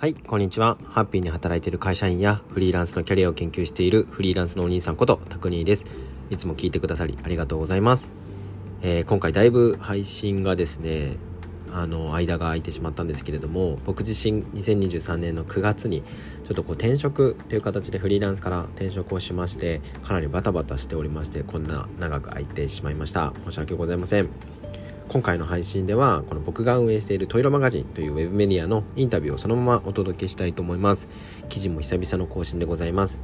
はい、こんにちは。ハッピーに働いている会社員やフリーランスのキャリアを研究しているフリーランスのお兄さんことタクニーです。いつも聞いてくださりありがとうございます。えー、今回だいぶ配信がですね、あの間が空いてしまったんですけれども僕自身2023年の9月にちょっとこう転職という形でフリーランスから転職をしましてかなりバタバタしておりましてこんな長く空いてしまいました申し訳ございません今回の配信ではこの僕が運営しているトイロマガジンというウェブメディアのインタビューをそのままお届けしたいと思います。記事も久々の更新でございます。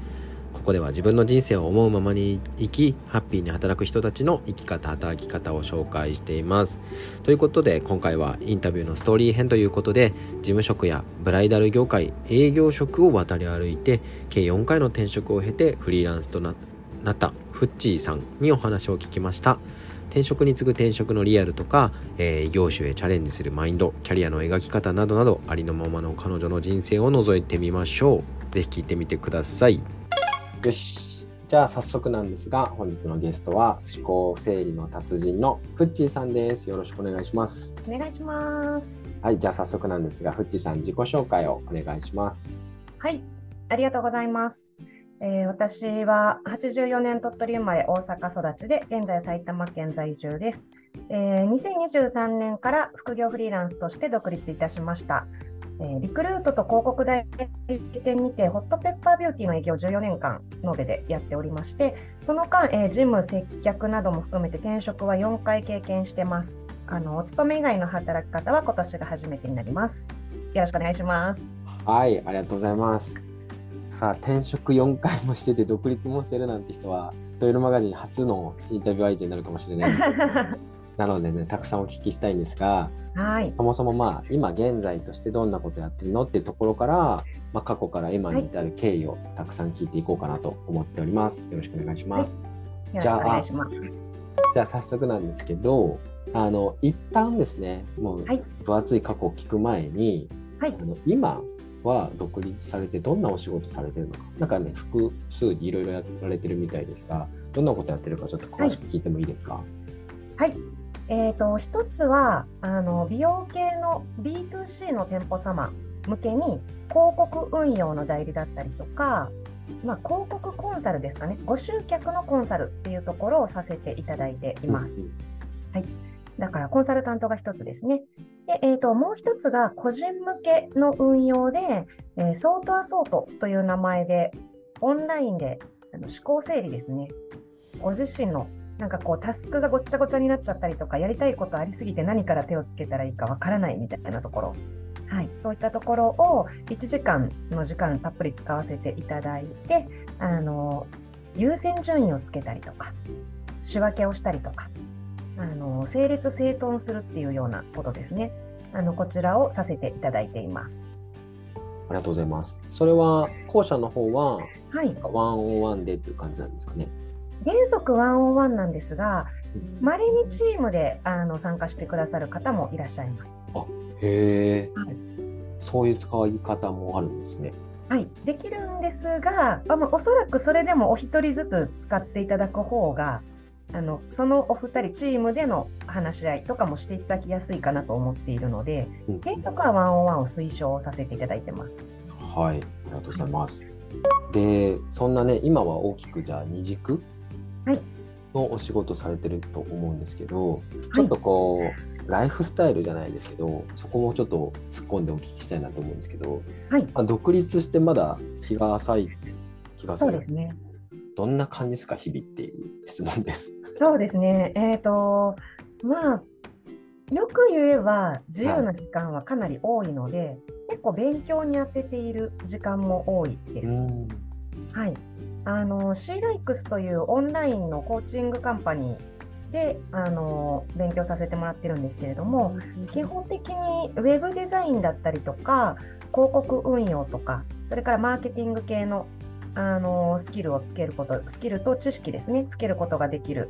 ここでは自分の人生を思うままに生きハッピーに働く人たちの生き方働き方を紹介しています。ということで今回はインタビューのストーリー編ということで事務職やブライダル業界営業職を渡り歩いて計4回の転職を経てフリーランスとなったフッチーさんにお話を聞きました。転職に次ぐ転職のリアルとか、えー、業種へチャレンジするマインドキャリアの描き方などなどありのままの彼女の人生を覗いてみましょう。ぜひ聞いてみてください。よし。じゃあ早速なんですが本日のゲストは思考整理の達人のフッチーさんです。よろしくお願いします。お願いします。はいじゃあ早速なんですがフッチーさん自己紹介をお願いします。はいありがとうございますえー、私は84年鳥取生まれ大阪育ちで現在埼玉県在住です、えー、2023年から副業フリーランスとして独立いたしました、えー、リクルートと広告代理店にてホットペッパービューティーの営業を14年間延べでやっておりましてその間、えー、ジム接客なども含めて転職は4回経験してます。あのお勤め以外の働き方は今年が初めてになります。よろしくお願いします。はいありがとうございます。さあ転職4回もしてて独立もしてるなんて人はトイレマガジン初のインタビュー相手になるかもしれない なのでねたくさんお聞きしたいんですが、はい、そもそもまあ今現在としてどんなことやってるのっていうところから、まあ、過去から今に至る経緯をたくさん聞いていこうかなと思っております。よろしくお願いします。はい、じゃあじゃあ早速なんですけどあの一旦ですねもう分厚い過去を聞く前に、はい、あの今は独立されてどんなお仕事されてるのか。なんかね複数にいろいろやられてるみたいですがどんなことやってるかちょっと詳しく聞いてもいいですか？はい、えーと、一つはあの美容系の B2C の店舗様向けに広告運用の代理だったりとか、まあ、広告コンサルですかね。ご集客のコンサルっていうところをさせていただいています。はいだからコンサルタントが一つですね。で、えーと、もう一つが個人向けの運用で、えー、ソートアソートという名前で、オンラインで思考整理ですね。ご自身のなんかこうタスクがごっちゃごちゃになっちゃったりとか、やりたいことありすぎて何から手をつけたらいいかわからないみたいなところ。はい、そういったところを1時間の時間たっぷり使わせていただいて、あの優先順位をつけたりとか、仕分けをしたりとか、あの整列整頓するっていうようなことですね。あのこちらをさせていただいています。ありがとうございます。それは後者の方は、はい、ワンオンワンでっていう感じなんですかね。原則ワンオンワンなんですが、まれにチームであの参加してくださる方もいらっしゃいます。あへえ、はい、そういう使い方もあるんですね。はい、できるんですが、あおそらくそれでもお一人ずつ使っていただく方があのそのお二人チームでの話し合いとかもしていただきやすいかなと思っているので、うん、原則はワンオンワンを推奨させていただいてます。はい、ありがとうございます。で、そんなね、今は大きくじゃあ二軸のお仕事されてると思うんですけど、はい、ちょっとこう、ライフスタイルじゃないですけど、そこもちょっと突っ込んでお聞きしたいなと思うんですけど、はい、まあ、独立してまだ日が浅い気がする。そうですね。どんな感じですか、日々っていう質問です。そうですね。えっ、ー、と、まあ、よく言えば自由な時間はかなり多いので、はい、結構勉強に当てている時間も多いです。はい。あの、シーライクスというオンラインのコーチングカンパニーであの勉強させてもらってるんですけれども、基本的にウェブデザインだったりとか広告運用とかそれからマーケティング系のあのスキルをつけることスキルと知識ですねつけることができる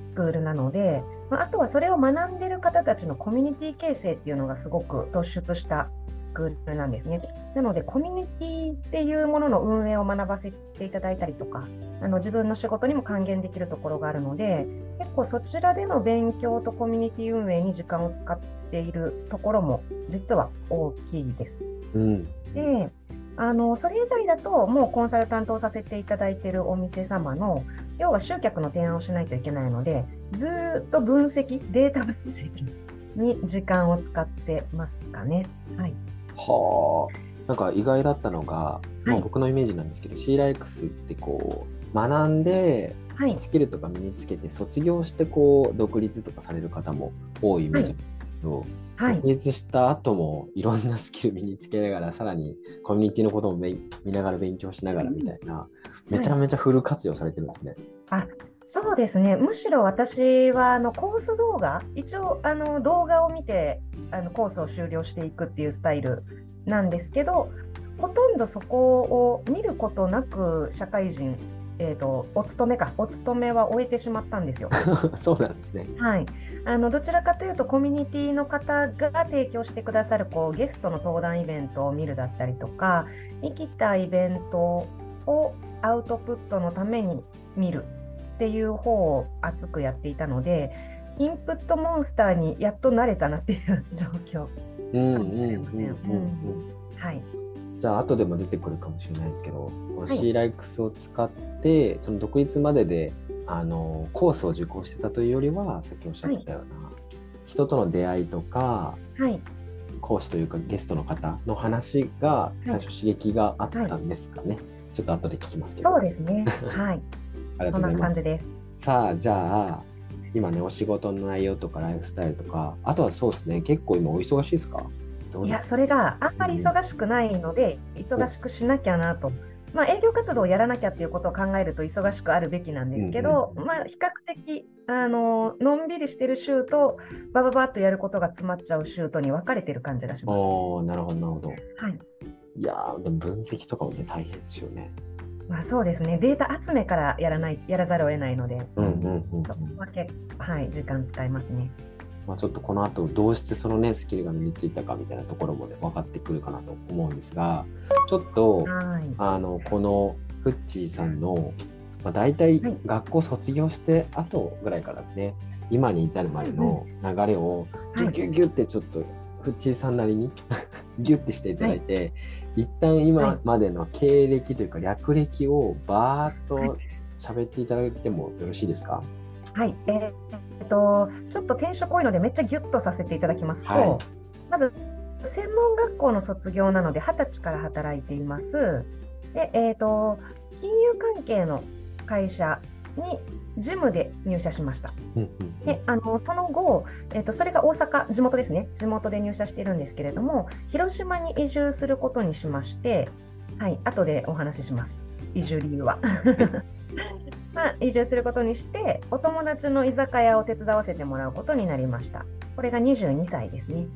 スクールなので、まあ、あとはそれを学んでる方たちのコミュニティ形成っていうのがすごく突出したスクールなんですね。なので、コミュニティっていうものの運営を学ばせていただいたりとか、あの自分の仕事にも還元できるところがあるので、結構そちらでの勉強とコミュニティ運営に時間を使っているところも実は大きいです。うん、で、あのそれ以外だと、もうコンサルタントをさせていただいているお店様の、要は集客の提案をしないといけないので、ずーっと分析、データ分析に時間を使ってますかね。はい。はあ。なんか意外だったのが、ま僕のイメージなんですけど、シーライクスってこう、学んで、はい。スキルとか身につけて、卒業してこう、独立とかされる方も多いイメージなんですけど、はい独。立した後もいろんなスキル身につけながら、さらにコミュニティのことも見ながら勉強しながらみたいな、めちゃめちゃフル活用されてるんですね。そうですね。むしろ私はあのコース動画、一応あの動画を見てあのコースを終了していくっていうスタイルなんですけど、ほとんどそこを見ることなく社会人、えー、とお勤めか、お勤めは終えてしまったんですよ。そうなんですね。はい、あのどちらかというとコミュニティの方が提供してくださるこうゲストの登壇イベントを見るだったりとか生きたイベントをアウトプットのために見るっていう方を熱くやっていたのでインプットモンスターにやっと慣れたなっていう状況。うんかもしれません。はい、じゃあ後でも出てくるかもしれないですけど、このはい C ライクスを使って、その独立までであのコースを受講してたというよりは、さっきおっしゃってたような、人との出会いとか、はい、講師というかゲストの方の話が最初刺激があったんですかね。ちょっと後で聞きますけど。そうですね。はい、ありがそんとうござます。ない感じです。さあ、じゃあ、今ね、お仕事の内容とかライフスタイルとか、あとはそうですね、結構今お忙しいですか？いや、それがあんまり忙しくないので、忙しくしなきゃなと。まあ、営業活動をやらなきゃっていうことを考えると忙しくあるべきなんですけど、うんうんまあ、比較的あののんびりしてる週とバババッとやることが詰まっちゃう週とに分かれてる感じがします。おーなるほど、なるほど。はいいやー、でも分析とかもね、大変ですよね。まあ、そうですね、データ集めからやらないやらざるを得ないので、うんうんうんうんそこは結構、はい、時間使いますね。まあ、ちょっとこの後どうしてそのねスキルが身についたかみたいなところもね分かってくるかなと思うんですがちょっとはい。あのこのフッチーさんの、まあ、大体はい。学校卒業して後ぐらいからですね今に至るまでの流れをギュッギュッギュッってちょっとフッチーさんなりに ギュッてしていただいて、一旦今までの経歴というか略歴をバーッと喋っていただいてもよろしいですかはい、えーえっと、ちょっと転職多いので、めっちゃギュッとさせていただきますと、はいまず、専門学校の卒業なので、20歳から働いています。で、えっと、金融関係の会社に事務で入社しました。で、あのその後、えっと、それが大阪、地元ですね、地元で入社しているんですけれども、広島に移住することにしまして、はい、後でお話しします、移住理由は。まあ、移住することにして、お友達の居酒屋を手伝わせてもらうことになりました。これが22歳ですね。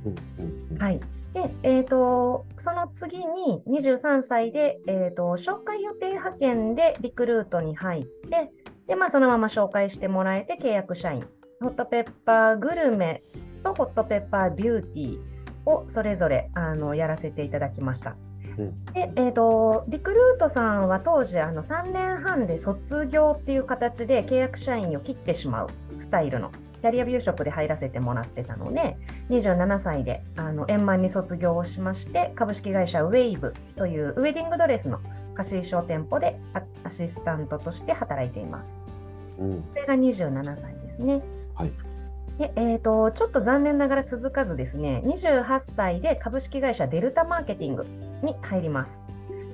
はい。で、えーと、その次に23歳で、えーと、紹介予定派遣でリクルートに入って、で、まあ、そのまま紹介してもらえて契約社員。ホットペッパーグルメとホットペッパービューティーをそれぞれあのやらせていただきました。うんで、えーと、リクルートさんは当時あの3年半で卒業っていう形で契約社員を切ってしまうスタイルのキャリアビュー職で入らせてもらってたので27歳であの円満に卒業をしまして株式会社ウェイブというウェディングドレスの貸衣装店舗でアアシスタントとして働いています。うんこれが27歳ですね。はいでえー、とちょっと残念ながら続かずですね、28歳で株式会社デルタマーケティングに入ります。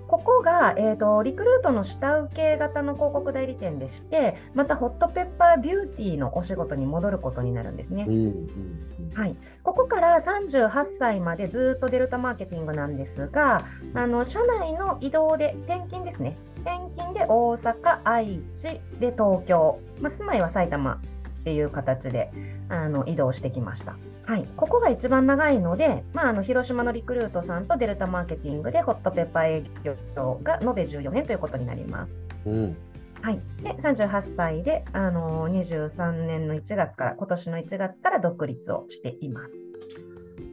ここが、えー、とリクルートの下請け型の広告代理店でして、またホットペッパービューティーのお仕事に戻ることになるんですねうん。うんうんはい、ここから38歳までずっとデルタマーケティングなんですが、あの社内の移動で転勤ですね。転勤で大阪、愛知で東京、まあ、住まいは埼玉っていう形であの移動してきました。はい、ここが一番長いので、まあ、あの広島のリクルートさんとデルタマーケティングでホットペッパー営業が延べ14年ということになります。うんはい、で38歳で、あの23年の1月から、今年の1月から独立をしています。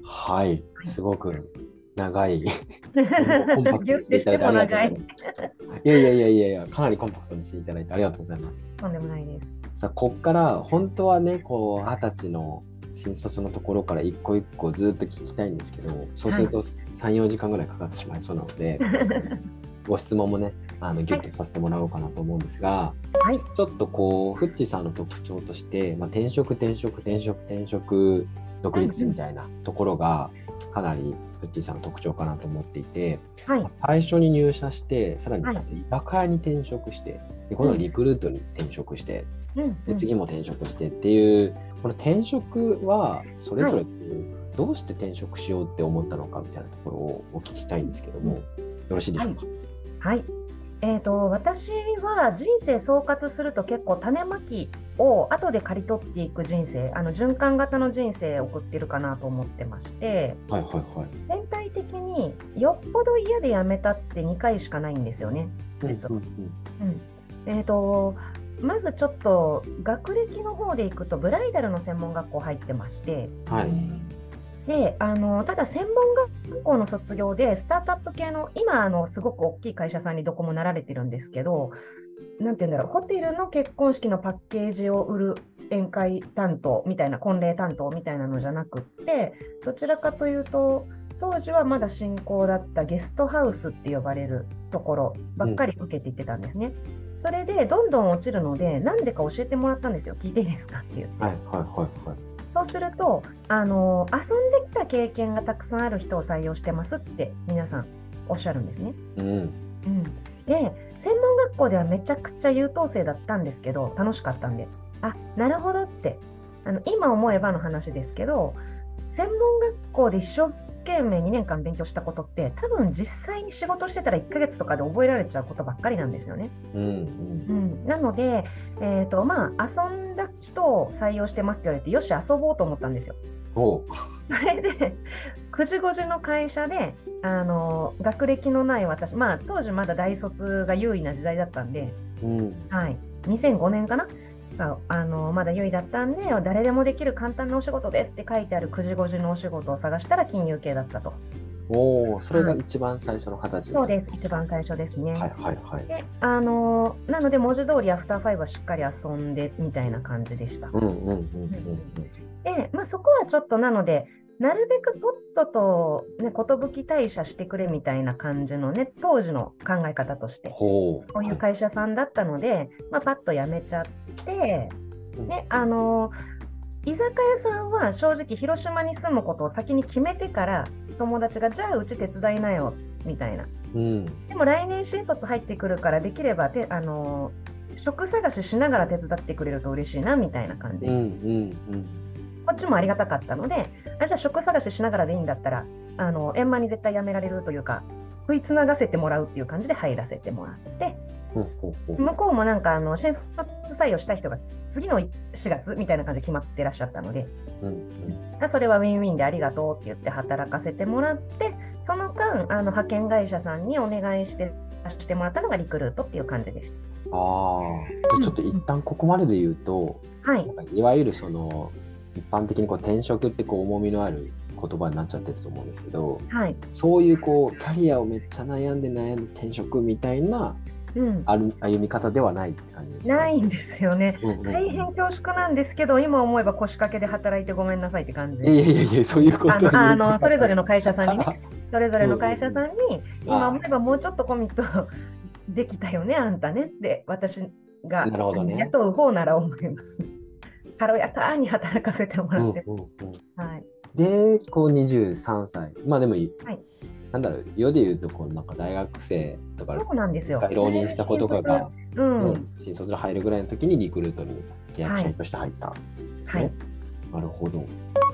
はい、すごく長い。ギュッてしても長い。いやいやいやいや、かなりコンパクトにしていただいてありがとうございます。とんでもないです。さあ、こっから本当はね、こう、二十歳の新卒のところから一個一個ずっと聞きたいんですけどそうすると34時間ぐらいかかってしまいそうなので、ご質問もねあのギュッとさせてもらおうかなと思うんですが、はい。ちょっとこうフッチさんの特徴として、まあ、転職転職転職転職独立みたいなところがかなりフッチさんの特徴かなと思っていてはい。最初に入社してさらにはい。居酒屋に転職してで今度リクルートに転職して、うんで次も転職してっていうこの転職はそれぞれどうして転職しようって思ったのかみたいなところをお聞きしたいんですけどもよろしいでしょうか、はい。えー、と私は人生総括すると結構種まきを後で刈り取っていく人生あの循環型の人生を送ってるかなと思ってましてはいはいはい。全体的によっぽど嫌で辞めたって2回しかないんですよね。実は。うんうん。うん。えー、とまずちょっと学歴の方でいくとブライダルの専門学校入ってましてはいであのただ専門学校の卒業でスタートアップ系の今あのすごく大きい会社さんにどこもなられてるんですけどなんて言うんだろうホテルの結婚式のパッケージを売る宴会担当みたいな婚礼担当みたいなのじゃなくってどちらかというと当時はまだ新興だったゲストハウスって呼ばれるところばっかり受けていってたんですね。それでどんどん落ちるのでなんでか教えてもらったんですよ。聞いていいですかって言って。はいはいはいはい。そうすると、あの遊んできた経験がたくさんある人を採用してますって皆さんおっしゃるんですね。うん。うん、で、専門学校ではめちゃくちゃ優等生だったんですけど、楽しかったんで、あなるほどって。あの、今思えばの話ですけど、専門学校で一生懸命2年間勉強したことって、多分実際に仕事してたら1ヶ月とかで覚えられちゃうことばっかりなんですよね。うんうんうん、なので、えーとまあ、遊んだ人を採用してますって言われて、よし、遊ぼうと思ったんですよ。それで、9時5時の会社で、あの学歴のない私、まあ、当時まだ大卒が優位な時代だったんで、うんはい、2005年かな。さあのまだ優位だったんで、誰でもできる簡単なお仕事ですって書いてある9時5時のお仕事を探したら金融系だったと。おおそれが一番最初の形そうです、一番最初ですね。はいはいはいであのなので文字通りアフターファイブはしっかり遊んでみたいな感じでした。うんうんうんうんで、まあ、そこはちょっとなのでなるべくとっとと、ね、寿退社してくれみたいな感じのね当時の考え方としてそういう会社さんだったので、まあ、パッと辞めちゃって、うん。ね、あの居酒屋さんは正直広島に住むことを先に決めてから友達がじゃあうち手伝いなよみたいな。うん。でも来年新卒入ってくるからできればてあの職探ししながら手伝ってくれると嬉しいなみたいな感じ、うんうんこっちもありがたかったのであじゃあ職探ししながらでいいんだったらあの円満に絶対辞められるというか食いつながせてもらうっていう感じで入らせてもらって向こうもなんかあの新卒採用した人が次の4月みたいな感じで決まってらっしゃったのでうんうん。あそれはウィンウィンでありがとうって言って働かせてもらってその間あの派遣会社さんにお願いしてしてもらったのがリクルートっていう感じでしああちょっと一旦ここまでで言うと、た。はい。いわゆるその一般的にこう転職ってこう重みのある言葉になっちゃってると思うんですけどはい。そういうこうキャリアをめっちゃ悩んで悩んで転職みたいなうん、歩歩み方ではないって感じですか？ないんですよね。うんうんうん。大変恐縮なんですけど、今思えば腰掛けで働いてごめんなさいって感じ。いやいやいやそういうことあのそれぞれのの会社さんにね、それぞれの会社さんに、今思えばもうちょっとコミット できたよね、あんたねって、私がね。雇う方なら思います。軽やかに働かせてもらって。うんうんうんはい、でこう23歳まあでも、はいなんだろう世で言うとこうなんか大学生とかそうなんですよ。浪人した子とかが、新卒うん、うん新卒で入るぐらいの時にリクルートに契約社員として入ったんですね。はいなるほど。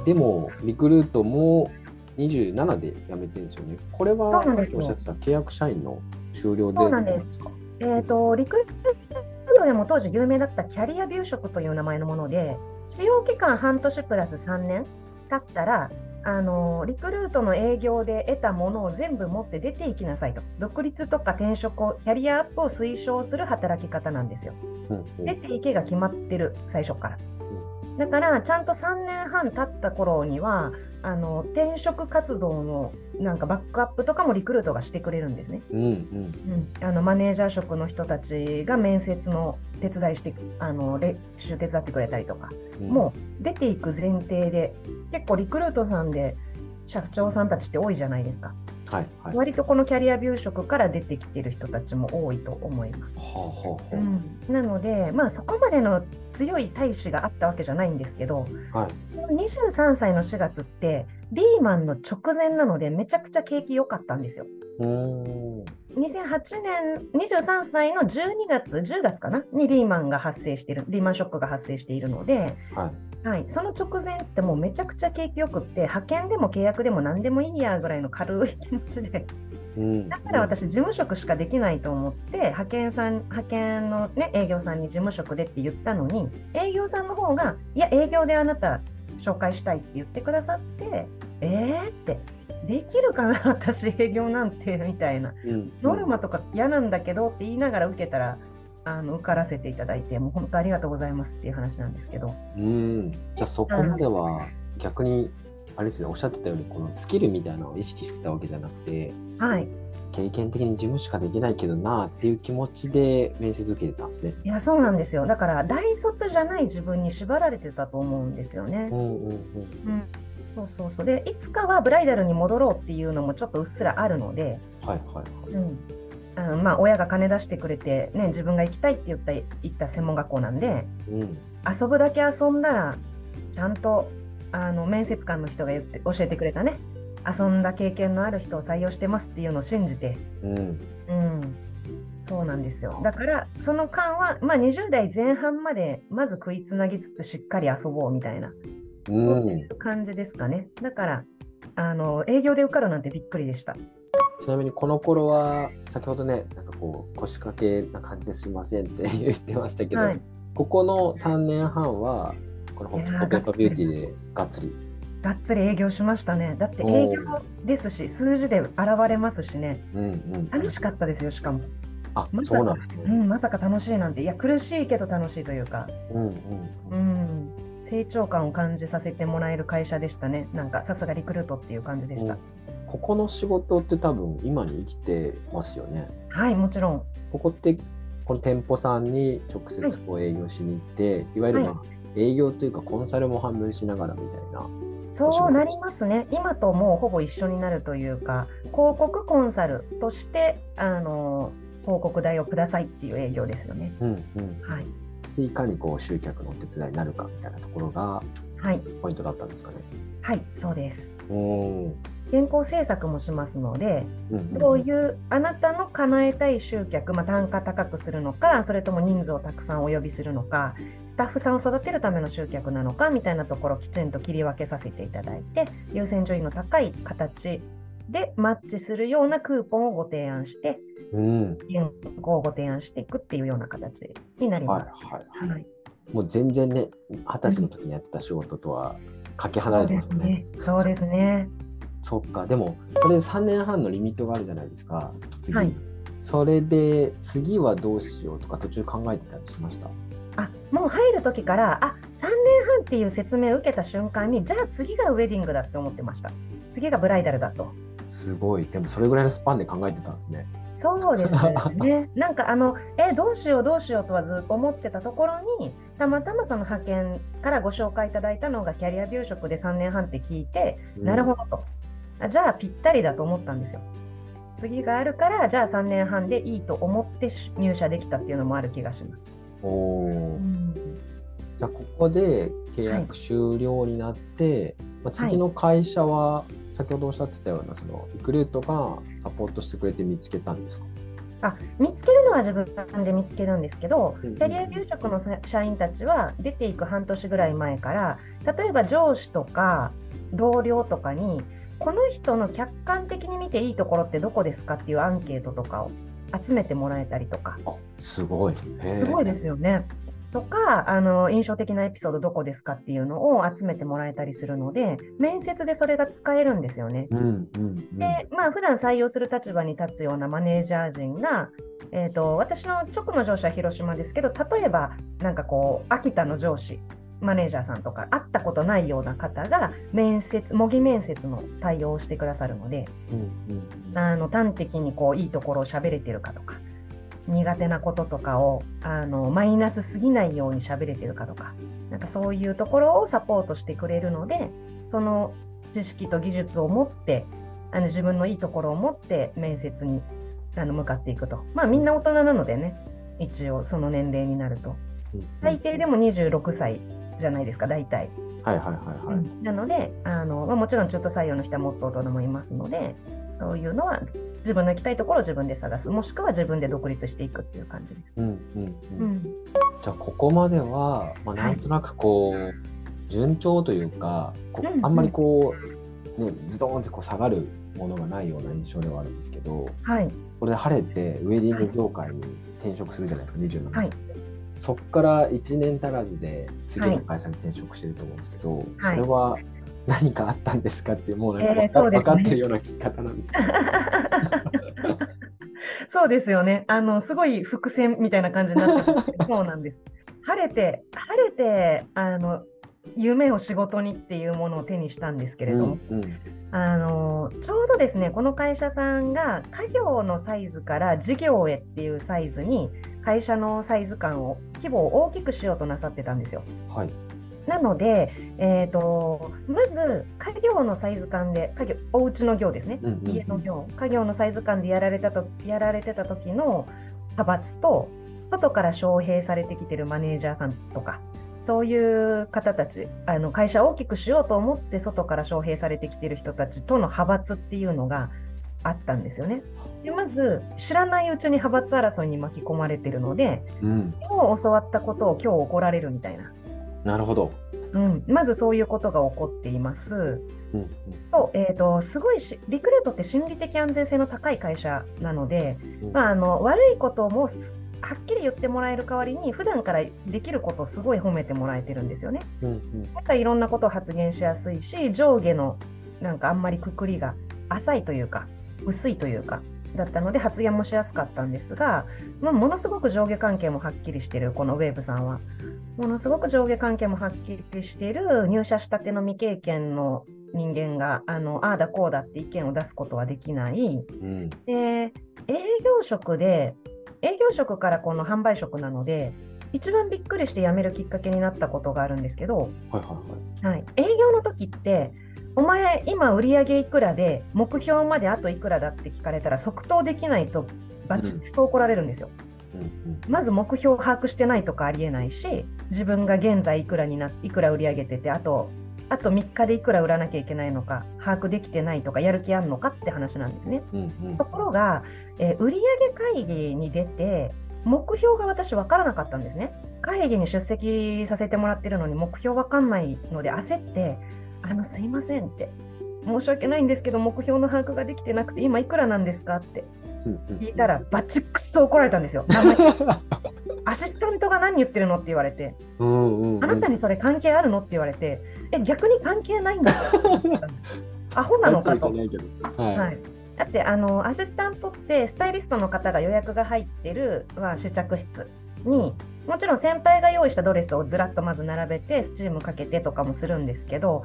でもリクルートも27で辞めてるんですよね。これはさっきおっしゃってた契約社員の終了でそうなんですか。えー、とリクルートでも当時有名だったキャリアビュー職という名前のもので、使用期間半年プラス3年経ったら、あのリクルートの営業で得たものを全部持って出ていきなさいと、独立とか転職を、キャリアアップを推奨する働き方なんですよ。うんうん出ていけが決まってる、最初から。だからちゃんと3年半経った頃にはあの転職活動のなんかバックアップとかもリクルートがしてくれるんですね。うんうんうん、あのマネージャー職の人たちが面接の手伝いしてあの練習手伝ってくれたりとか、うんもう出ていく前提で結構リクルートさんで社長さんたちって多いじゃないですか。はいはい。割とこのキャリアビュー職から出てきてる人たちも多いと思います。はあはあはうん、なので、まあ、そこまでの強い大志があったわけじゃないんですけど、あはい。23歳の4月って、リーマンの直前なので、めちゃくちゃ景気良かったんですよ。うー。ん2008年、23歳の12月、10月かな？にリーマンが発生している、リーマンショックが発生しているので、はいはい、その直前ってもうめちゃくちゃ景気よくって、派遣でも契約でも何でもいいやぐらいの軽い気持ちで、うん。だから私、事務職しかできないと思って、派遣さん派遣の、ね、営業さんに事務職でって言ったのに、営業さんの方が、いや、営業であなた紹介したいって言ってくださって、えーって、できるかな、私、営業なんてみたいな、うん。ノルマとか嫌なんだけどって言いながら受けたら、あの受からせていただいて、もう本当ありがとうございますっていう話なんですけど、うんじゃあそこまでは逆にあれですねおっしゃってたようにこのスキルみたいなのを意識してたわけじゃなくてはい、経験的に事務しかできないけどなっていう気持ちで面接受けてたんですね。いや、そうなんですよ。だから、大卒じゃない自分に縛られてたと思うんですよね。うんうんうんうん、そうそうそう。で、いつかはブライダルに戻ろうっていうのもちょっとうっすらあるので、はいはいはい。うんあのまあ、親が金出してくれて、ね、自分が行きたいって言った行った専門学校なんで、うん遊ぶだけ遊んだら、ちゃんとあの面接官の人が言って教えてくれたね、遊んだ経験のある人を採用してますっていうのを信じて、うんうん、そうなんですよ。だから、その間は、まあ、20代前半までまず食いつなぎつつしっかり遊ぼうみたいな。うそうんいう感じですかね。だから、あの営業で受かるなんてびっくりでした。ちなみにこの頃は先ほどねなんかこう腰掛けな感じですいませんって 言ってましたけど、はい、ここの3年半はこのホットペッパービューティーでがっつり。がっつり営業しましたね。だって営業ですし、数字で現れますしね。うんうん、楽しかったですよ、しかも。あまさかそうなんですね。うん、まさか楽しいなんて。いや、苦しいけど楽しいというか、うんうんううんん、成長感を感じさせてもらえる会社でしたね。なんか、さすがリクルートっていう感じでした。ここの仕事って多分今に生きてますよね。はい、もちろん。ここってこの店舗さんに直接こう営業しに行って、い、わゆる、まあ営業というかコンサルも半分しながらみたいな。そうなりますね。今ともうほぼ一緒になるというか、広告コンサルとして、あの、広告代をくださいっていう営業ですよね。うんうん、はい。でいかにこう集客のお手伝いになるかみたいなところがはい。ポイントだったんですかね。はい、そうです。うん原稿制作もしますので、うんどういうあなたの叶えたい集客、まあ、単価高くするのか、それとも人数をたくさんお呼びするのか、スタッフさんを育てるための集客なのかみたいなところをきちんと切り分けさせていただいて、優先順位の高い形でマッチするようなクーポンをご提案して、うん原稿をご提案していくっていうような形になりはいます。はいはい、もう全然ね二十歳の時にやってた仕事とはかけ離れてますよね。そうですね。そっか。でもそれ3年半のリミットがあるじゃないですか。次、はい。それで次はどうしようとか途中考えてたりしました？あもう入る時からあ3年半っていう説明を受けた瞬間にじゃあ次がウェディングだって思ってました。次がブライダルだと。すごい。でもそれぐらいのスパンで考えてたんですねそうですね。なんかあのえどうしようどうしようとはずっと思ってたところにたまたまその派遣からご紹介いただいたのがキャリアビュー職で3年半って聞いて、なるほどと。あじゃあぴったりだと思ったんですよ。次があるからじゃあ3年半でいいと思って入社できたっていうのもある気がします、どおー。うん。じゃあここで契約終了になって、まあ、次の会社は先ほどおっしゃってたようなそのリクルートがサポートしてくれて見つけたんですか？あ見つけるのは自分で見つけるんですけど、うんキャリアビュー職のさ社員たちは出ていく半年ぐらい前から、例えば上司とか同僚とかに、この人の客観的に見ていいところってどこですかっていうアンケートとかを集めてもらえたりとか、あすごい。すごいですよね。とかあの、印象的なエピソードどこですかっていうのを集めてもらえたりするので、面接でそれが使えるんですよね。うんうんうんで、まあ普段採用する立場に立つようなマネージャー陣が、えー、と私の直の上司は広島ですけど例えばなんかこう秋田の上司マネージャーさんとか会ったことないような方が面接模擬面接の対応をしてくださるのでうんあの端的にこういいところを喋れてるかとか苦手なこととかをあのマイナスすぎないように喋れてるかとかなんかそういうところをサポートしてくれるのでその知識と技術を持ってあの自分のいいところを持って面接にあの向かっていくとまあみんな大人なのでね一応その年齢になるとうん最低でも26歳じゃないですか大体。はいはいはいはい。なのであの、まあ、もちろん中途採用の人はもっと大人もいますのでそういうのは自分の行きたいところを自分で探す。もしくは自分で独立していくっていう感じです。うんうんうん。うん。じゃあここまでは、まあ、はい。なんとなくこう、順調というかあんまりこう、ね、ズドーンってこう下がるものがないような印象ではあるんですけどはい、これで晴れてウェディング業界に転職するじゃないですか27歳、はい。そこから1年足らずで次の会社に転職してると思うんですけど、はい。それは何かあったんですかってもうなんかえー分か,、そうですね分かってるような聞き方なんですけど。そうですよねあのすごい伏線みたいな感じになってる そうなんです。晴れて晴れてあの夢を仕事にっていうものを手にしたんですけれども、うんうんあのちょうどですねこの会社さんが家業のサイズから事業へっていうサイズに会社のサイズ感を規模を大きくしようとなさってたんですよ。はいなので、えー、とまず家業のサイズ感で家業お家の業ですね、うんうんうん家の業家業のサイズ感でやられたとやられてた時の派閥と外から招聘されてきてるマネージャーさんとかそういう方たちあの会社を大きくしようと思って外から招聘されてきてる人たちとの派閥っていうのがあったんですよね。でまず知らないうちに派閥争いに巻き込まれてるのでうん、今日教わったことを今日怒られるみたいな。なるほど。うん、まずそういうことが起こっています。うんと,、えー、とすごいしリクルートって心理的安全性の高い会社なので、うんまあ、あの悪いこともすはっきり言ってもらえる代わりに普段からできることをすごい褒めてもらえてるんですよね。うんうんなんかいろんなことを発言しやすいし上下のなんかあんまりくくりが浅いというか薄いというかだったので発言もしやすかったんですが、まあ、ものすごく上下関係もはっきりしてるこのウェーブさんは。ものすごく上下関係もはっきりしている入社したての未経験の人間があのああだこうだって意見を出すことはできない。うん。で営業職で営業職からこの販売職なので一番びっくりして辞めるきっかけになったことがあるんですけど、はいはいはい。はい、営業の時ってお前今売上いくらで目標まであといくらだって聞かれたら即答できないとバチクソ怒られるんですよ。うんうんまず目標を把握してないとかありえないし自分が現在いくらにないくら売り上げててあとあと3日でいくら売らなきゃいけないのか把握できてないとかやる気あるのかって話なんですね。うんうんところが、えー売上会議に出て目標が私分からなかったんですね。会議に出席させてもらってるのに目標分かんないので焦って「あのすいません」って「申し訳ないんですけど目標の把握ができてなくて今いくらなんですか?」って聞いたらバチクソ怒られたんですよ。アシスタントが何言ってるのって言われてあなたにそれ関係あるのって言われてえ逆に関係ないんですよ。アホなのかと。はいはい、だってあのアシスタントってスタイリストの方が予約が入ってる、まあ、試着室にもちろん先輩が用意したドレスをずらっとまず並べてスチームかけてとかもするんですけど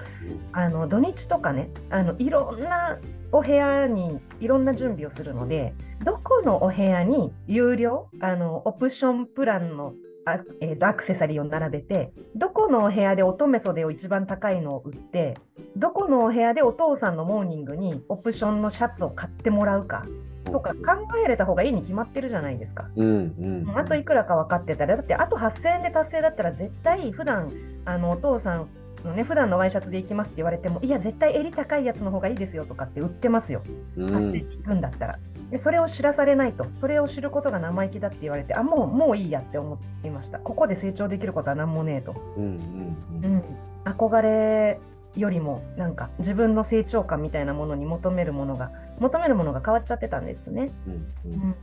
あの土日とかねあのいろんなお部屋にいろんな準備をするのでどこのお部屋に有料あのオプションプランのあ、えーとアクセサリーを並べてどこのお部屋で乙女袖を一番高いのを売ってどこのお部屋でお父さんのモーニングにオプションのシャツを買ってもらうか。とか考えれた方がいいに決まってるじゃないですか。うんうん。あといくらか分かってたらだってあと8000円で達成だったら絶対普段あのお父さんのね普段のワイシャツで行きますって言われてもいや絶対襟高いやつの方がいいですよとかって売ってますよ。うん。8000円行くんだったら。でそれを知らされないとそれを知ることが生意気だって言われてあもうもういいやって思いました。ここで成長できることは何もねえと。うんうんううんん、憧れよりもなんか自分の成長感みたいなものに求めるものが求めるものが変わっちゃってたんですね。うんううんん、っ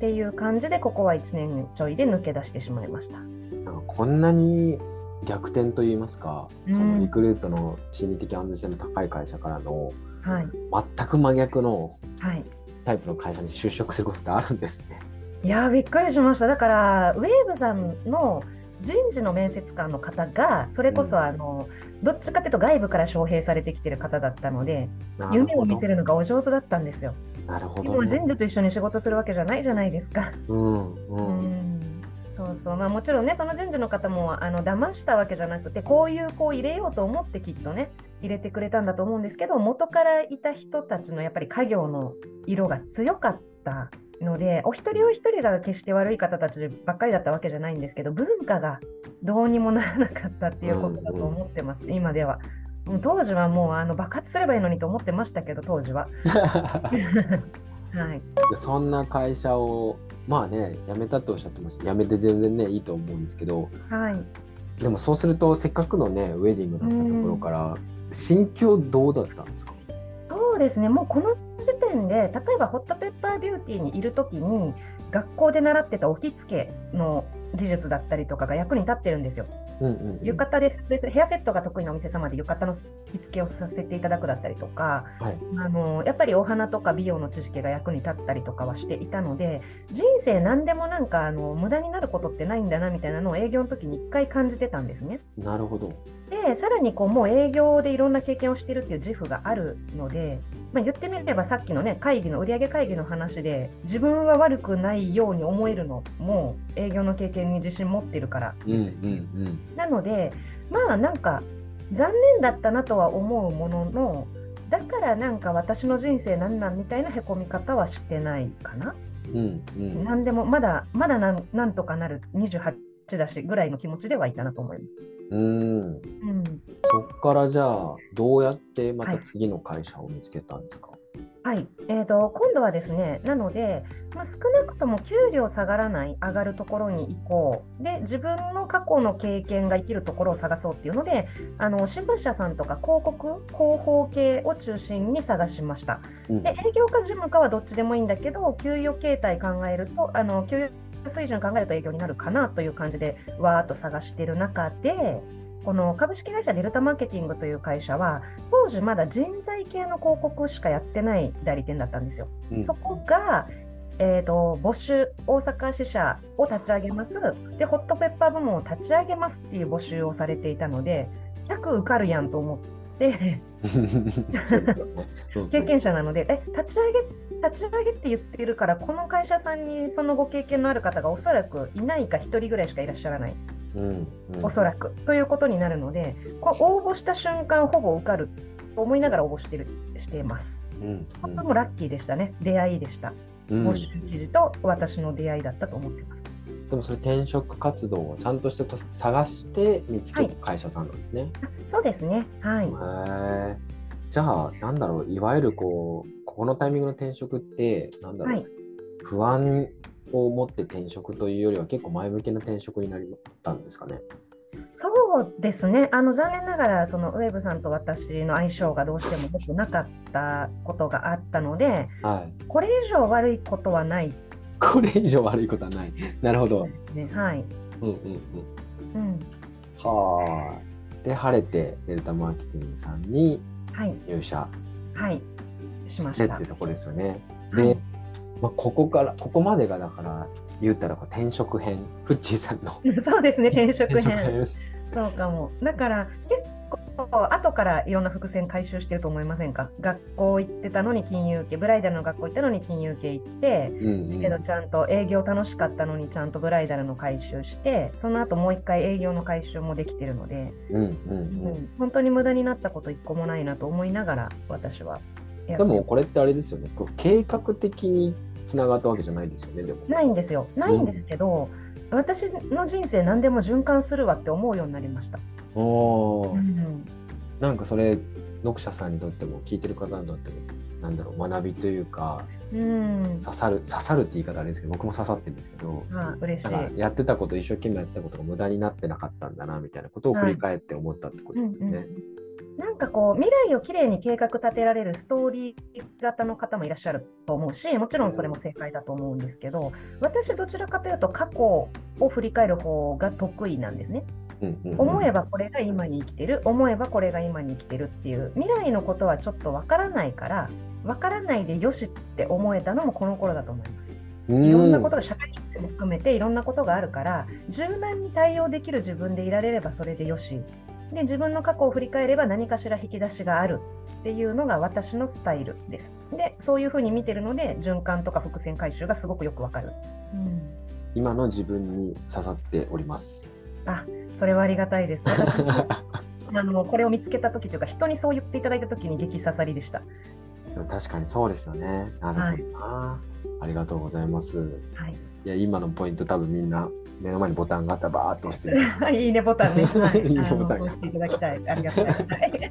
ていう感じでここは1年ちょいで抜け出してしまいました。なんかこんなに逆転といいますか、うんそのリクルートの心理的安全性の高い会社からのはい、全く真逆のはい、タイプの会社に就職することってあるんですね。いやーびっくりしましただからウェーブさんの人事の面接官の方がそれこそあの、どっちかっていうと外部から招聘されてきてる方だったので夢を見せるのがお上手だったんですよ。なるほど、でも人事と一緒に仕事するわけじゃないじゃないですか。うんううん。んそうそう。まあ、もちろんねその人事の方もあの騙したわけじゃなくてこういう子を入れようと思ってきっとね入れてくれたんだと思うんですけど元からいた人たちのやっぱり家業の色が強かったのでお一人お一人が決して悪い方たちばっかりだったわけじゃないんですけど文化がどうにもならなかったっていうことだと思ってます、今では。当時はもうあの爆発すればいいのにと思ってましたけど当時は。はい、でそんな会社をまあね辞めたとおっしゃってました。辞めて全然ねいいと思うんですけど。はい。でもそうするとせっかくのねウェディングだったところから心境どうだったんですか？そうですね、もうこの時点で、例えばホットペッパービューティーにいるときに、学校で習ってた置き付けの技術だったりとかが役に立ってるんですよ。うんうんうん浴衣で撮影するヘアセットが得意なお店様で浴衣の着付けをさせていただくだったりとか、はいあのやっぱりお花とか美容の知識が役に立ったりとかはしていたので、人生何でもなんかあの無駄になることってないんだなみたいなのを営業の時に一回感じてたんですね。なるほどでさらにこうもう営業でいろんな経験をしているっていう自負があるので、まあ、言ってみればさっきのね会議の売上会議の話で自分は悪くないように思えるのも営業の経験に自信持ってるからうんうんなのでまあなんか残念だったなとは思うもののだからなんか私の人生なんなんみたいなへこみ方はしてないかな。うんうんなんでもまだまだなんなんとかなる28だしぐらいの気持ちではいたなと思います。うん。うん。そっからじゃあどうやってまた次の会社を見つけたんですか、はい、えー、と今度はですね、なので、まあ、少なくとも給料下がらない、上がるところに行こう、で自分の過去の経験が生きるところを探そうっていうので、あの新聞社さんとか広告、広報系を中心に探しました。うん。で営業か事務かはどっちでもいいんだけど、給与形態考えると、あの給与水準考えると営業になるかなという感じで、わーっと探してる中で、この株式会社デルタマーケティングという会社は、当時まだ人材系の広告しかやってない代理店だったんですよ。うん。そこが、えー、と募集、大阪支社を立ち上げます。で、ホットペッパー部門を立ち上げますっていう募集をされていたので、100受かるやんと思っ 経験者なので、え、立ち上げ、立ち上げって言ってるから、この会社さんにそのご経験のある方がおそらくいないか1人ぐらいしかいらっしゃらない、うんうん。おそらく。ということになるので、こう応募した瞬間、ほぼ受かる。と思いながら応募してるしています。うん。本当もラッキーでしたね、出会いでした。うん募集記事と私の出会いだったと思ってます。でもそれ転職活動をちゃんとしてと探して見つけた会社さんなんですね。あそうですね。はい。じゃあなんだろういわゆるこうここのタイミングの転職ってなんだろう、はい不安を持って転職というよりは結構前向きな転職になったんですかね。そうですね。あの残念ながらそのウェーブさんと私の相性がどうしても良くなかったことがあったので、はい。これ以上悪いことはないこれ以上悪いことはない。なるほど。ね。はい。うんうんうん。うん。はあ。で晴れてデルタマーケティングさんにはい。入社はい。しましたしてって。ところですよね。で、はいまあ、ここからここまでがだから言ったら転職編フッチーさんの。そうですね。転職編。編。そうかも。だから結構後からいろんな伏線回収してると思いませんか？学校行ってたのに金融系、ブライダルの学校行ったのに金融系行って、うんうん。けどちゃんと営業楽しかったのにちゃんとブライダルの回収して、その後もう一回営業の回収もできてるので、うんうんううん。ん本当に無駄になったこと一個もないなと思いながら私は。でもこれってあれですよね。計画的につながったわけじゃないですよねでも。ないんですよ。ないんですけど、私の人生何でも循環するわって思うようになりました。おーうんなんかそれ読者さんにとっても聞いてる方にとってもなんだろう学びというかうん、刺さる刺さるって言い方あれですけど僕も刺さってるんですけどあ嬉しい。やってたこと一生懸命やってたことが無駄になってなかったんだなみたいなことを振り返って思ったってことうんうんですよね。なんかこう未来をきれいに計画立てられるストーリー型の方もいらっしゃると思うしもちろんそれも正解だと思うんですけど私どちらかというと過去を振り返る方が得意なんですね。思えばこれが今に生きてる思えばこれが今に生きてるっていう未来のことはちょっとわからないからわからないでよしって思えたのもこの頃だと思います。いろんなことが社会にも含めていろんなことがあるから柔軟に対応できる自分でいられればそれでよしで自分の過去を振り返れば何かしら引き出しがあるっていうのが私のスタイルです。でそういうふうに見てるので循環とか伏線回収がすごくよくわかる、うん、今の自分に刺さっております。あそれはありがたいです。あのこれを見つけた時というか人にそう言っていただいた時に激刺さりでした。確かにそうですよね。なるほどな、はい、ありがとうございます、はい、いや今のポイント多分みんな目の前にボタンがあったらバーっと押して。る いいねボタンね、はい、いいね。ボタンしていただきたい。ありがたい、はい、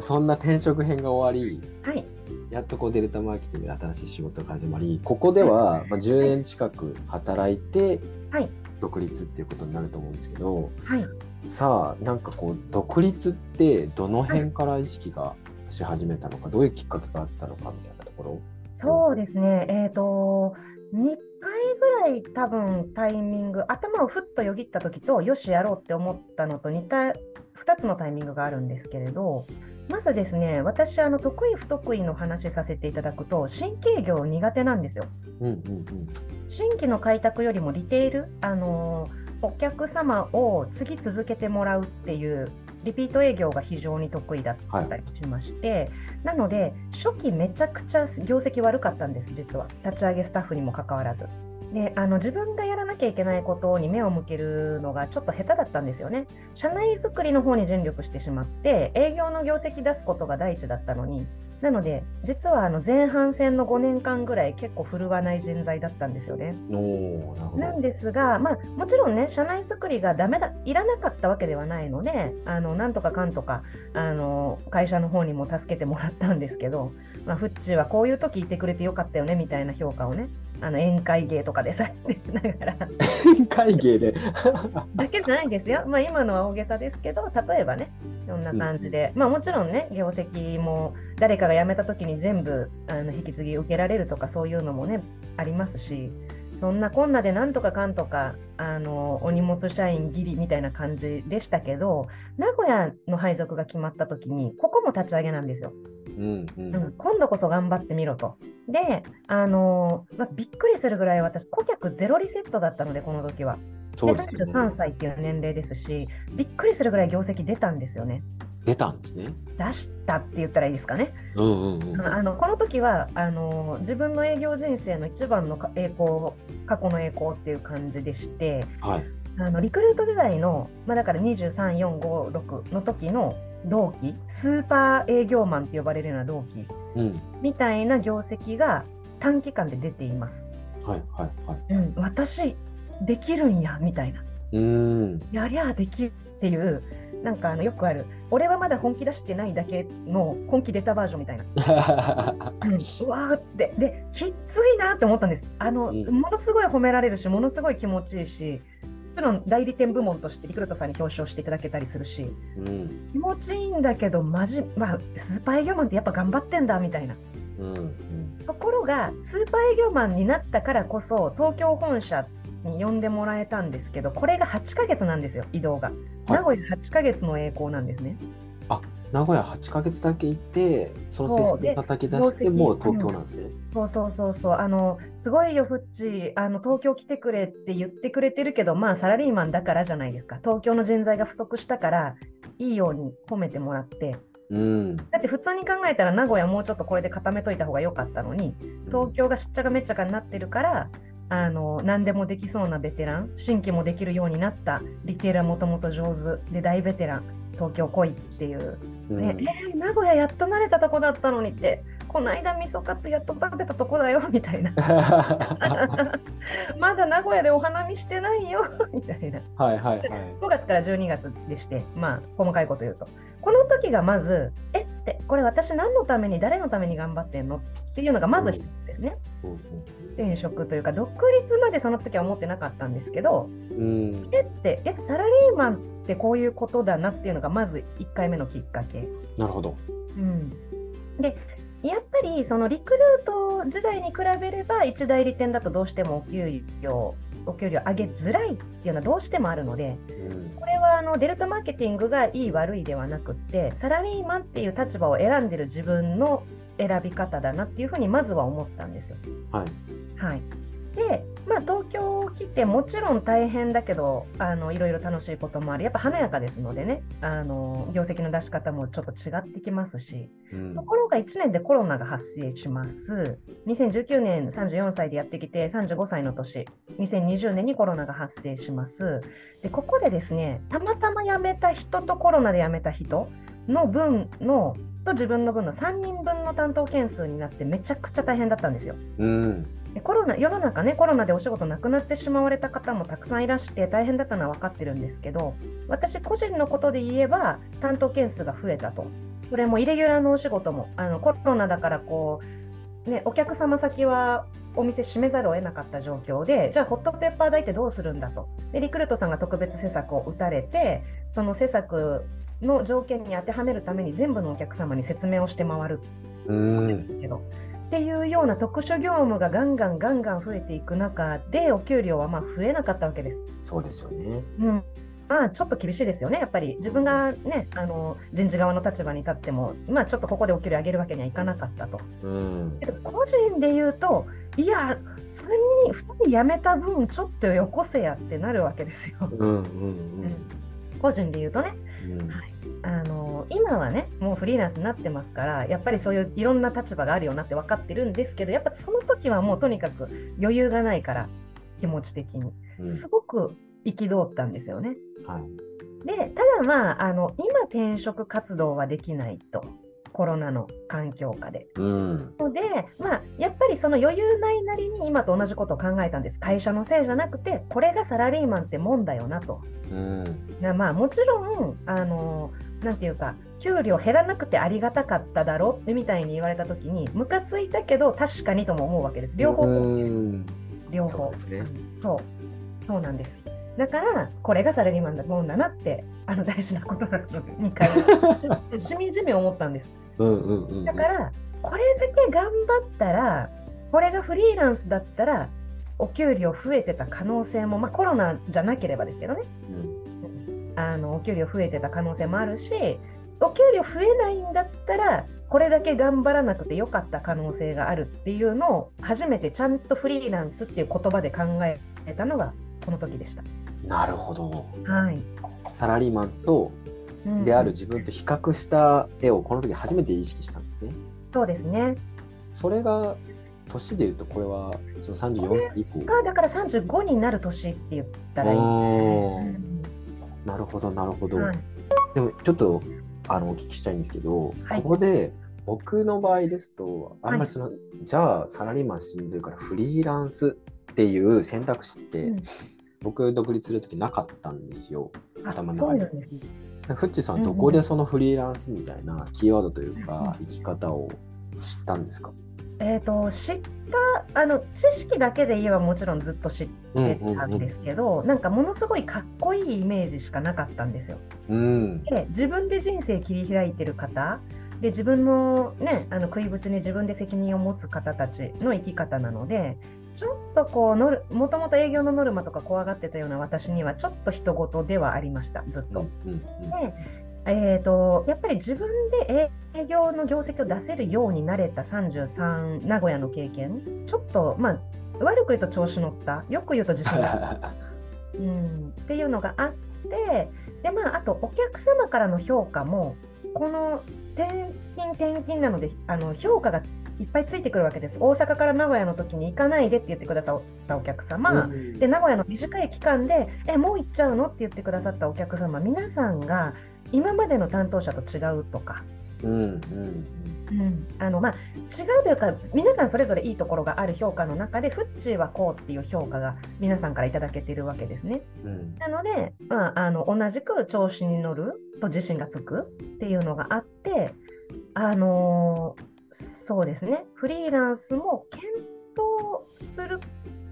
そんな転職編が終わりはい。やっとこうデルタマーケティングで新しい仕事が始まりここでは、まあ、10年近く働いて、はい、独立っていうことになると思うんですけど、はい、さあなんかこう独立ってどの辺から意識がし始めたのか、どういうきっかけがあったのかみたいなところ。そうですね。えっ、ー、と2回ぐらい多分タイミング頭をふっとよぎった時とよしやろうって思ったのと似た2つのタイミングがあるんですけれどまずですね私あの得意不得意の話させていただくと新規業苦手なんですよ。うんうんうん、新規の開拓よりもリテールあのお客様を次続けてもらうっていうリピート営業が非常に得意だったりしまして、はい、なので初期めちゃくちゃ業績悪かったんです実は立ち上げスタッフにもかかわらず。であの自分がやらなきゃいけないことに目を向けるのがちょっと下手だったんですよね。社内づくりの方に尽力してしまって営業の業績出すことが第一だったのになので実はあの前半戦の5年間ぐらい結構振るわない人材だったんですよね。なんですが、まあ、もちろんね社内づくりがダメだいらなかったわけではないのであのなんとかかんとかあの会社の方にも助けてもらったんですけど、まあ、フッチーはこういう時いてくれてよかったよねみたいな評価をねあの宴会芸とかでされながら。宴会芸で。だけじゃないですよ、まあ、今のは大げさですけど例えばねそんな感じで、うん、まあもちろんね業績も誰かが辞めた時に全部あの引き継ぎ受けられるとかそういうのもねありますしそんなこんなでなんとかかんとかあのお荷物社員ギリみたいな感じでしたけど名古屋の配属が決まった時にここも立ち上げなんですよ。うんうんうん、今度こそ頑張ってみろと。で、あのまあ、びっくりするぐらい私顧客ゼロリセットだったのでこの時は。でで、ね、33歳っていう年齢ですしびっくりするぐらい業績出たんですよね。出たんですね。出したって言ったらいいですかね。うんうんうん、あのこの時はあの自分の営業人生の一番の栄光過去の栄光っていう感じでして、はい、あのリクルート時代の、まあ、だから23456の時の同期スーパー営業マンって呼ばれるような同期、うん、みたいな業績が短期間で出ています。はいはいはい。うん、私できるんやみたいな。うん。やりゃできるっていうなんかあのよくある俺はまだ本気出してないだけの本気出たバージョンみたいな。うん、うわーってできっついなって思ったんです。あの、うんものすごい褒められるしものすごい気持ちいいしもちろん代理店部門としてリクルートさんに表彰していただけたりするしうん。気持ちいいんだけどマジ、まあ、スーパー営業マンってやっぱ頑張ってんだみたいな。うんうん。ところがスーパー営業マンになったからこそ東京本社に呼んでもらえたんですけどこれが8ヶ月なんですよ移動が、名古屋8ヶ月の栄光なんですね名古屋8ヶ月だけ行ってその成績を叩き出してでもう東京なんですね。そうそうそうそう。あのすごいよフッチあの東京来てくれって言ってくれてるけどまあサラリーマンだからじゃないですか。東京の人材が不足したからいいように褒めてもらって。うん。だって普通に考えたら名古屋もうちょっとこれで固めといた方が良かったのに東京がしっちゃかめっちゃかになってるからあの何でもできそうなベテラン新規もできるようになったリテーラーもともと上手で大ベテラン東京来いっていう、うん。ねえー名古屋やっと慣れたとこだったのにってこの間味噌カツやっと食べたとこだよ みたいな。まだ名古屋でお花見してないよ みたいな。はいはいはい。5月から12月でしてまあ細かいこと言うと。この時がまずえってこれ私何のために誰のために頑張ってんのっていうのがまず一つですね、うん転職というか独立までその時は思ってなかったんですけどうんえってえサラリーマンってこういうことだなっていうのがまず1回目のきっかけ。なるほど。うん、でやっぱりそのリクルート時代に比べれば一代理店だとどうしてもお給料お給料上げづらいっていうのはどうしてもあるのでうんこれはあのデルタマーケティングがいい悪いではなくってサラリーマンっていう立場を選んでる自分の選び方だなっていうふうにまずは思ったんですよ。はい。はい、で、まあ、東京来てもちろん大変だけどあのいろいろ楽しいこともありやっぱ華やかですのでねあの業績の出し方もちょっと違ってきますし、うん。ところが1年でコロナが発生します。2019年34歳でやってきて35歳の年。2020年にコロナが発生します。でここでですねたまたま辞めた人とコロナで辞めた人の分のと自分の分の3人分の担当件数になってめちゃくちゃ大変だったんですよ。うん。でコロナ世の中ねコロナでお仕事なくなってしまわれた方もたくさんいらして大変だったのは分かってるんですけど私個人のことで言えば担当件数が増えたと。これもイレギュラーのお仕事もあのコロナだからこう、ね、お客様先はお店閉めざるを得なかった状況でじゃあホットペッパー代ってどうするんだと。でリクルートさんが特別施策を打たれてその施策の条件に当てはめるために全部のお客様に説明をして回る。うん。ですけど。っていうような特殊業務がガンガンガンガン増えていく中でお給料はまあ増えなかったわけです。そうですよねうんまあちょっと厳しいですよね、やっぱり自分がね、あの人事側の立場に立っても、まあちょっとここでお給料上げるわけにはいかなかったと。うん個人で言うと、いや、3人、2人辞めた分、ちょっとよこせやってなるわけですよ。うんうん個人で言うとね。うんうんあの今はねもうフリーランスになってますからやっぱりそういういろんな立場があるよなって分かってるんですけどやっぱその時はもうとにかく余裕がないから気持ち的に。うん。すごく憤ったんですよね。はい。でただまああの今転職活動はできないと。コロナの環境下で。うん。ので、まあ、やっぱりその余裕ないなりに今と同じことを考えたんです。会社のせいじゃなくてこれがサラリーマンってもんだよなと。うん。なまあもちろんあのなんていうか給料減らなくてありがたかっただろ？みたいに言われた時にムカついたけど確かにとも思うわけです。両方、うん両方。そうね。そう。そうなんです。だからこれがサラリーマンだもんだなってあの大事なことなので2回しみじみ思ったんです。うんうんうん。だからこれだけ頑張ったらこれがフリーランスだったらお給料増えてた可能性も、まあ、コロナじゃなければですけどね。うんあのお給料増えてた可能性もあるしお給料増えないんだったらこれだけ頑張らなくてよかった可能性があるっていうのを初めてちゃんとフリーランスっていう言葉で考えたのがこの時でした。なるほどはい、サラリーマンとうんである自分と比較した絵をこの時初めて意識したんですね。そうですね。それが年でいうとこれはその34歳以降。がだから35になる年って言ったらいい。おーうんなるほどなるほど。はい。でもちょっとあのお聞きしたいんですけど、はい。ここで僕の場合ですとあんまりその、じゃあサラリーマンしんどいからフリーランスっていう選択肢って、うん。僕独立する時なかったんですよ。あ頭の中で。フッチさんはどこでそのフリーランスみたいなキーワードというか生き方を知ったんですか、えっ、と知ったあの知識だけで言えばもちろんずっと知ってたんですけど、なんかものすごいかっこいいイメージしかなかったんですよ。うんで自分で人生切り開いてる方で自分のねあの食いぶちに自分で責任を持つ方たちの生き方なのでちょっとこうノルもともと営業のノルマとか怖がってたような私にはちょっと人事ではありましたずっと。うんうんでえー、とやっぱり自分で営業の業績を出せるようになれた33名古屋の経験。ちょっとまあ悪く言うと調子乗った。よく言うと自信。があったうん、っていうのがあってで、まあ、あとお客様からの評価もこの転勤転勤なのであの評価がいっぱいついてくるわけです。大阪から名古屋の時に行かないでって言ってくださったお客様、うん。で名古屋の短い期間で「えもう行っちゃうの?」って言ってくださったお客様。皆さんが今までの担当者と違うとか、うんうんあのまあ、違うというか皆さんそれぞれいいところがある評価の中でフッチーはこうっていう評価が皆さんからいただけているわけですね。うん。なので、まあ、あの同じく調子に乗ると自信がつくっていうのがあって、あのーそうですね。フリーランスも検討する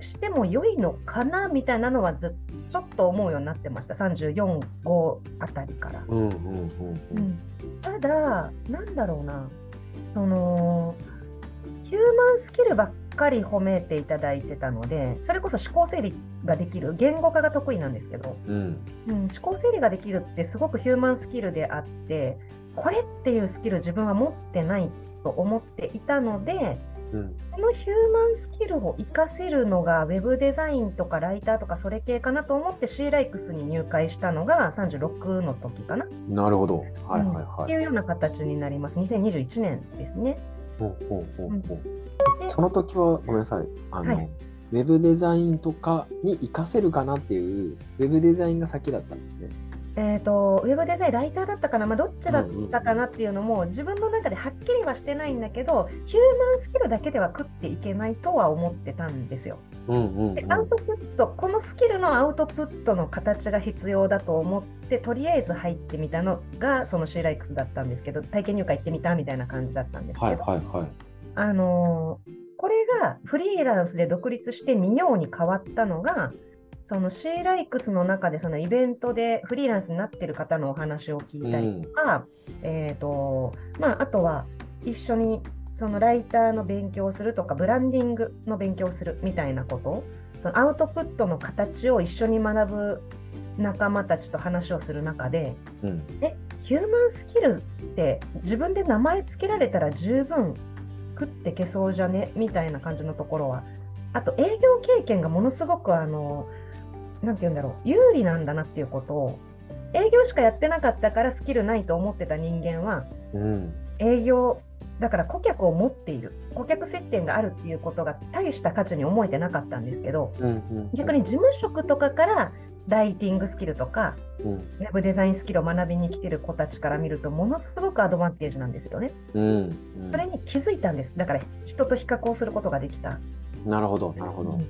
しても良いのかなみたいなのはずちょっと思うようになってました。34、5あたりから。うんうんうん。うん。ただ、なんだろうな、その、ヒューマンスキルばっかり褒めていただいてたので、それこそ思考整理ができる、言語化が得意なんですけど、うん。うん、思考整理ができるってすごくヒューマンスキルであって、これっていうスキル自分は持ってないと思っていたので、うんこのヒューマンスキルを活かせるのがウェブデザインとかライターとかそれ系かなと思って C ライクスに入会したのが36の時かな、なるほど。はいはいうんはい。っていうような形になります。2021年ですね。ほうほうほうほうでその時はごめんなさい。あの、はいウェブデザインとかに活かせるかなっていうウェブデザインが先だったんですね。えー、とウェブデザインライターだったかな、まあ、どっちだったかなっていうのも自分の中ではっきりはしてないんだけどヒューマンスキルだけでは食っていけないとは思ってたんですよ。うんうん、うん。でアウトプットこのスキルのアウトプットの形が必要だと思ってとりあえず入ってみたのがその C ライクスだったんですけど体験入会行ってみたみたいな感じだったんですはいけど、はいはい。あのーこれがフリーランスで独立してみように変わったのがその C ライクスの中でそのイベントでフリーランスになってる方のお話を聞いたりとか、えーとまあ、あとは一緒にそのライターの勉強をするとかブランディングの勉強をするみたいなことそのアウトプットの形を一緒に学ぶ仲間たちと話をする中でうん。えヒューマンスキルって自分で名前つけられたら十分食ってけそうじゃね？みたいな感じのところはあと営業経験がものすごくあのなんて言うんだろう有利なんだなっていうことを営業しかやってなかったからスキルないと思ってた人間はうん営業だから顧客を持っている顧客接点があるっていうことが大した価値に思えてなかったんですけどうんうん。逆に事務職とかからライティングスキルとかうんウェブデザインスキルを学びに来てる子たちから見るとものすごくアドバンテージなんですよね。うんうん。それに気づいたんです。だから人と比較をすることができた。なるほどなるほど。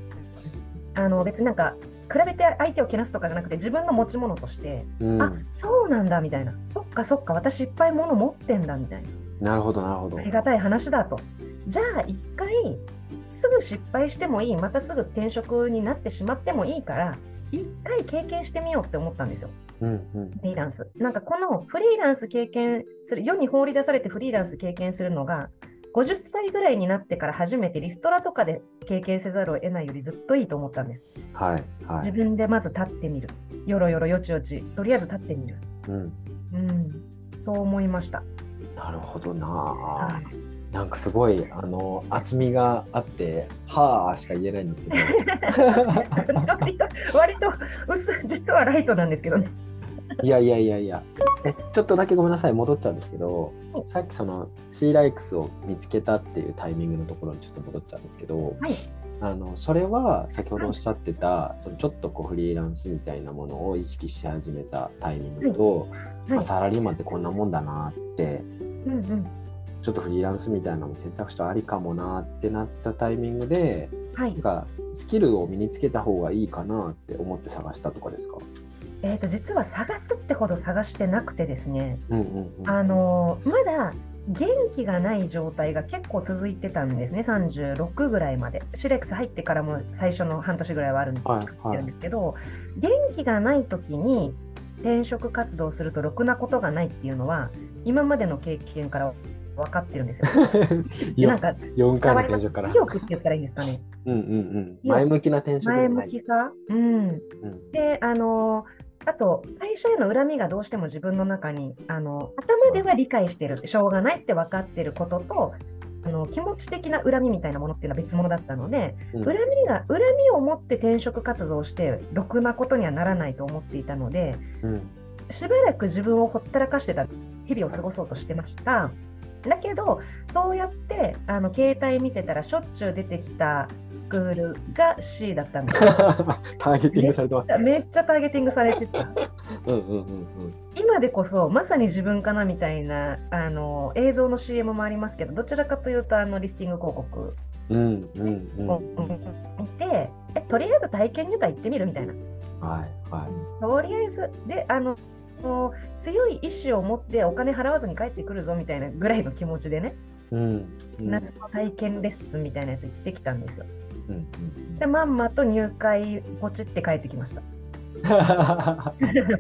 あの別になんか比べて相手をけなすとかじゃなくて自分の持ち物として、うん。あそうなんだみたいなそっかそっか私いっぱい物持ってんだみたいななるほどなるほどあ。りがたい話だと。じゃあ一回すぐ失敗してもいいまたすぐ転職になってしまってもいいから一回経験してみようって思ったんですよ。うんうん。フリーランス。なんかこのフリーランス経験する、世に放り出されてフリーランス経験するのが、50歳ぐらいになってから初めてリストラとかで経験せざるを得ないよりずっといいと思ったんです。はいはい。自分でまず立ってみる。よろよろよちよち、とりあえず立ってみる。うん。うん。そう思いました。なるほどなは。なんかすごいあの厚みがあって「はあ」しか言えないんですけど 割と、割と薄、実はライトなんですけどね。いやいやいやいやえちょっとだけごめんなさい戻っちゃうんですけどはいさっきその C ライクスを見つけたっていうタイミングのところにちょっと戻っちゃうんですけど、はいあのそれは先ほどおっしゃってた、そのちょっとこうフリーランスみたいなものを意識し始めたタイミングと、まあ、はい。サラリーマンってこんなもんだなってうんうん。ちょっとフリーランスみたいなのも選択肢とありかもなってなったタイミングではいなん。かスキルを身につけた方がいいかなって思って探したとかですか？えっ、と、実は探すってほど探してなくてですね。うんうんうん。あのーまだ元気がない状態が結構続いてたんですね、36ぐらいまで。シレックス入ってからも最初の半年ぐらいはあるんではいはいるんですけど、元気がない時に転職活動するとろくなことがないっていうのは、今までの経験から分かってるんですよ。でなんか4回の転職から。意欲って言ったらいいんですかね。うんうんうん。前向きな転職じ前。向きさ？うん。うんで、あのあと、会社への恨みがどうしても自分の中に、あの頭では理解してる、しょうがないって分かってることと、あの気持ち的な恨みみたいなものっていうのは別物だったので、うん恨みが、恨みを持って転職活動をして、ろくなことにはならないと思っていたので、うんしばらく自分をほったらかしてた日々を過ごそうとしてました。だけど、そうやってあの携帯見てたらしょっちゅう出てきたスクールが C だったんですよ。ターゲティングされてますね。めっちゃターゲティングされてた。うんうんうん今でこそまさに自分かなみたいなあの映像の CM もありますけどどちらかというとあのリスティング広告うん。うんうんうん。を見て、えとりあえず体験入会行ってみるみたいなはいはい。とりあえずであのもう強い意志を持ってお金払わずに帰ってくるぞみたいなぐらいの気持ちでね、うんうん夏の体験レッスンみたいなやつ行ってきたんですよ。うんでまんまと入会ポチって帰ってきました。うん。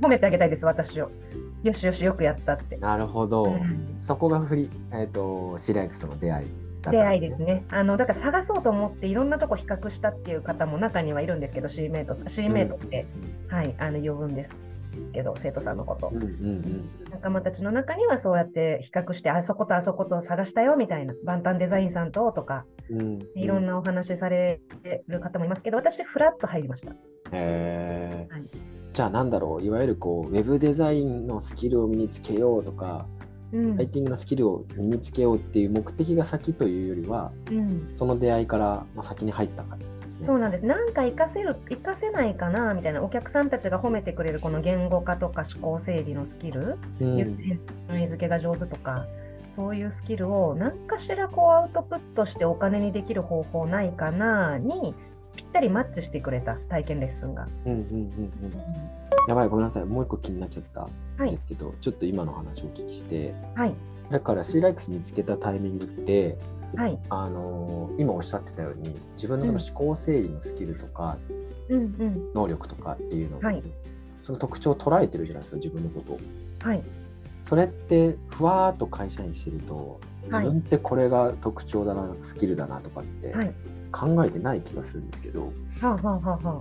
褒めてあげたいです私を。よしよしよくやったって。なるほどう。んそこがフリえっとシライクスとの出会い出会いですね。あのだから探そうと思っていろんなとこ比較したっていう方も中にはいるんですけど、C メイトさん、C メイトって、はい、あの呼ぶんですけど生徒さんのこと。うんうん仲間たちの中にはそうやって比較してあそことあそこと探したよみたいなバンタンデザインさんととかうんうん。いろんなお話される方もいますけど私フラッと入りました。へえ、はい。じゃあなんだろういわゆるこうウェブデザインのスキルを身につけようとか、うん。ライティングのスキルを身につけようっていう目的が先というよりはうん。その出会いから、まあ、先に入った感じですね。そうなんです。なんか活かせる、活かせないかなみたいな、お客さんたちが褒めてくれるこの言語化とか思考整理のスキル、うん言って順位付けが上手とか、そういうスキルを何かしらこうアウトプットしてお金にできる方法ないかなにぴったりマッチしてくれた体験レッスンが。うんうんうんうんやばいごめんなさいもう一個気になっちゃったはいんですけど、ちょっと今の話をお聞きしてはい。だから C ライクス見つけたタイミングってはい。あのー今おっしゃってたように自分のその思考整理のスキルとか、うんうん。能力とかっていうのを、はいその特徴を捉えてるじゃないですか自分のことを。はい。それってふわーっと会社員してると自はい分ってこれが特徴だなスキルだなとかってはい。考えてない気がするんですけど、はあはあはあはあ。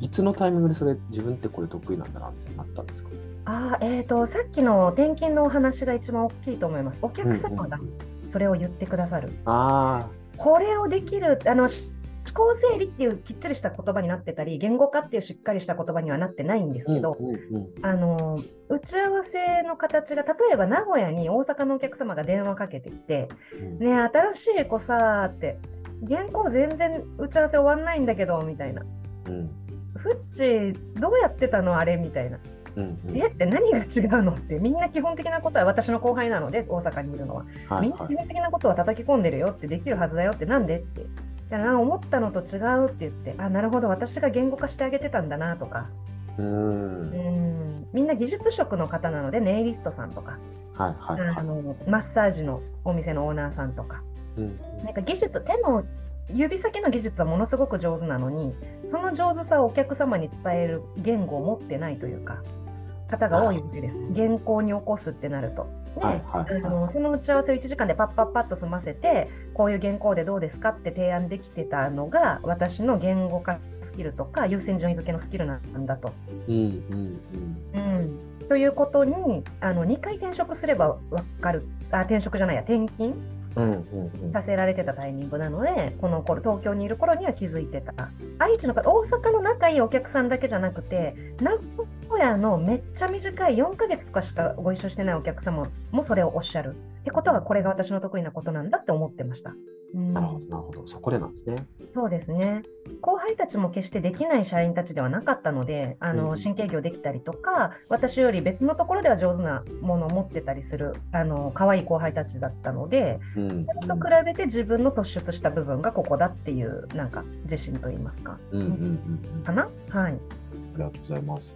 いつのタイミングでそれ自分ってこれ得意なんだなってなったんですか？あーえー、とさっきの転勤のお話が一番大きいと思います。お客様がうんうんうんそれを言ってくださる。あこれをできるあのし思考整理っていうきっちりした言葉になってたり言語化っていうしっかりした言葉にはなってないんですあ、けど、うんうんうん。あの打ち合わせの形が例えば名古屋に大阪のお客様が電話かけてきてうん「ねえ新しい子さ」って「原稿全然打ち合わせ終わんないんだけど」みたいな。うん「フッチどうやってたのあれ」みたいなうんうん。えって何が違うのってみんな基本的なことは私の後輩なので大阪にいるのは。みんなはい。はい基本的なことは叩き込んでるよってできるはずだよってなんでって。いやな思ったのと違うって言ってあなるほど私が言語化してあげてたんだなとか。うん。みんな技術職の方なのでネイリストさんとか。はいはいはい。あのマッサージのお店のオーナーさんとか。うん。なんか技術手の指先の技術はものすごく上手なのにその上手さをお客様に伝える言語を持ってないというか方が多いわけです。原稿に起こすってなると。ではいはいはい。あのその打ち合わせを1時間でパッパッパッと済ませてこういう原稿でどうですかって提案できてたのが私の言語化スキルとか優先順位付けのスキルなんだと。うんということにあの2回転職すれば分かる。あ転職じゃないや。転勤させられてたタイミングなのでこの頃東京にいる頃には気づいてた。愛知の方大阪の仲いいお客さんだけじゃなくて名古屋のめっちゃ短い4ヶ月とかしかご一緒してないお客様もそれをおっしゃるってことはこれが私の得意なことなんだって思ってました。うんなるほどなるほどそこでなんですね。そうですね。後輩たちも決してできない社員たちではなかったので、あうんの神経業できたりとか、私より別のところでは上手なものを持ってたりする、あの可愛い後輩たちだったので、うんそれと比べて自分の突出した部分がここだっていう、なんか自信と言いますか、うんうんうんうんかな？はい。ありがとうございます。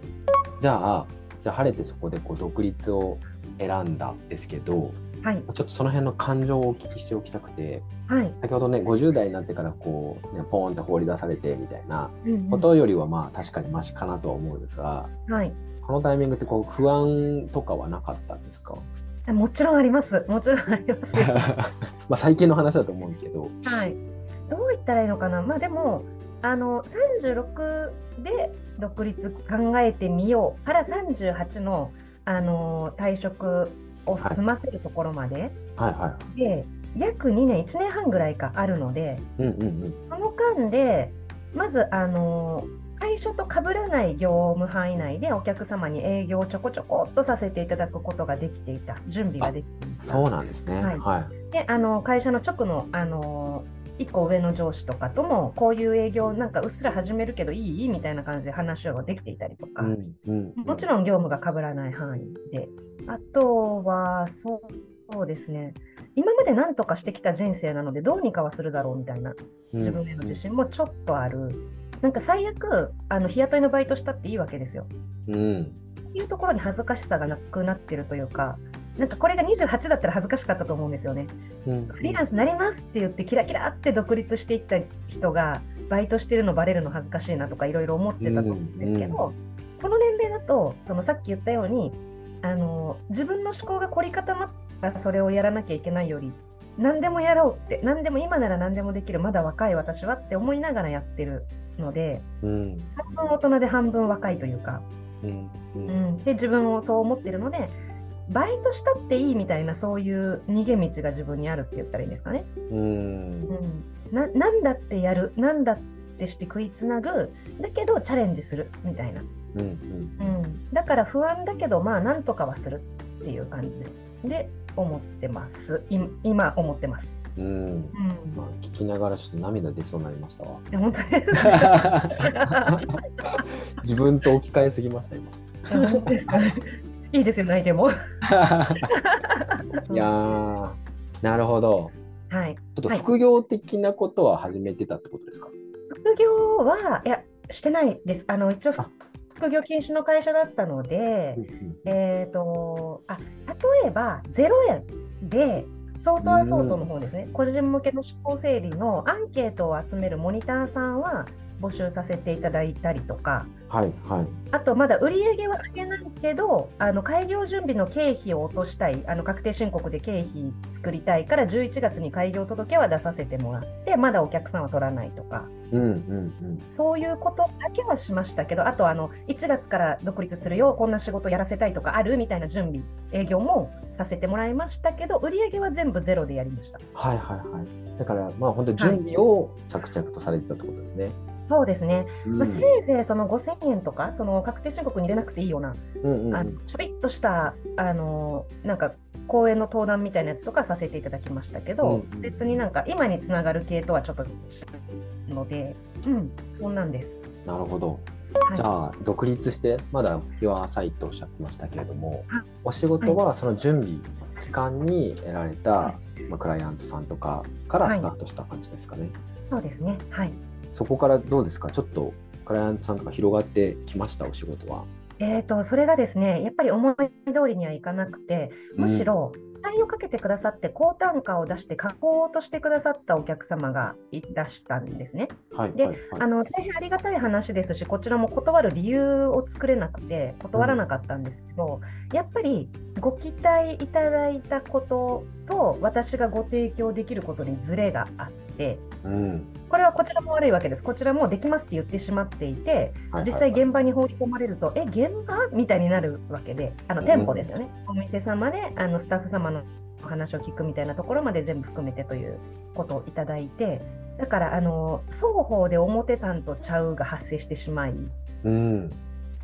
じゃあ、じゃあ晴れてそこでこう独立を選んだんですけど、はい。ちょっとその辺の感情をお聞きしておきたくて、はい。先ほどね、50代になってからこう、ね、ポーンって放り出されてみたいなことよりはまあ確かにマシかなとは思うんですが、はい。このタイミングってこう不安とかはなかったんですか？あもちろんあります。もちろんあります。まあ最近の話だと思うんですけど、はい。どう言ったらいいのかな？まあでも、あの36で独立考えてみようから38のあの退職を済ませるところまで、はいはで約2年1年半ぐらいかあるのでい。うんうんうん。その間でまずあの会社と被らない業務範囲内でお客様に営業をちょこちょこっとさせていただくことができていた準備ができていた。そうなんですね。はいはい。であの会社の直のあの1個上の上司とかともこういう営業なんかうっすら始めるけどいい？みたいな感じで話ができていたりとか、うんうんうん。もちろん業務が被らない範囲で。あとはそうですね。今まで何とかしてきた人生なのでどうにかはするだろうみたいな。自分への自信もちょっとある、なんか最悪あの日雇いのバイトしたっていいわけですよ。うん。っていうところに恥ずかしさがなくなってるというかなんかこれが28だったら恥ずかしかったと思うんですよね。うん。フリーランスになりますって言ってキラキラって独立していった人がバイトしてるのバレるの恥ずかしいなとかいろいろ思ってたと思うんですけど、この年齢だとそのさっき言ったようにあの自分の思考が凝り固まったらそれをやらなきゃいけないより何でもやろうって何でも今なら何でもできるまだ若い私はって思いながらやってるのでうん。半分大人で半分若いというか。うんううんん、で自分をそう思ってるのでバイトしたっていいみたいなそういう逃げ道が自分にあるって言ったらいいんですかね。うん。うん、ななんだってやるなんだってして食いつなぐ。だけどチャレンジするみたいな、うんうん、だから不安だけどまあなんとかはするっていう感じ。で思ってます。い今思ってます。うん。うん。うんまあ、聞きながらちょっと涙出そうになりましたわ。本当です。自分と置き換えすぎました今。か本当ですかね。いいですよ泣いても。いやーなるほど。はい。ちょっと副業的なことは始めてたってことですか？副業はいやしてないです。あの一応あ副業禁止の会社だったので、えっ、とあ例えば0円でソートアソートの方ですね、個人向けの思考整理のアンケートを集めるモニターさんは募集させていただいたりとか、はいはい。あとまだ売り上げは上げないけど、あの開業準備の経費を落としたい、あの確定申告で経費作りたいから11月に開業届は出させてもらって、まだお客さんは取らないとか、うんうんうん。そういうことだけはしましたけど、あとあの1月から独立するよ、こんな仕事やらせたいとかあるみたいな準備、営業もさせてもらいましたけど、売り上げは全部ゼロでやりました。はいはいはい。だからまあ本当に準備を着々とされてたってことですね。そうですね、うんまあ、せいぜいその5000円とか、その確定申告に入れなくていいような、うんうんあのちょびっとしたあのなんか講演の登壇みたいなやつとかさせていただきましたけど、うんうん別になんか今につながる系とはちょっとので、うん、そんなんです。なるほど。はいじゃあ独立してまだ日は浅いとおっしゃってましたけれどもはいお仕事はその準備期間に得られた、はまあ、クライアントさんとかからスタートした感じですかね。そうですね。はい。そこからどうですか？ちょっとクライアントさんとか広がってきました？お仕事は。えー、とそれがですね、やっぱり思い通りにはいかなくて、むしろ、期待をかけてくださって、高単価を出して、加工としてくださったお客様がいらしたんですね。ではいはいはいあの大変ありがたい話ですし、こちらも断る理由を作れなくて、断らなかったんですけど、やっぱりご期待いただいたことと、私がご提供できることにズレがあって、うん。これはこちらも悪いわけです。こちらもできますって言ってしまっていて、実際現場に放り込まれると、え、現場？みたいになるわけで、あのうん。店舗ですよね。お店様であのスタッフ様のお話を聞くみたいなところまで全部含めてということをいただいて、だからあの双方で表担とちゃうが発生してしまい、うん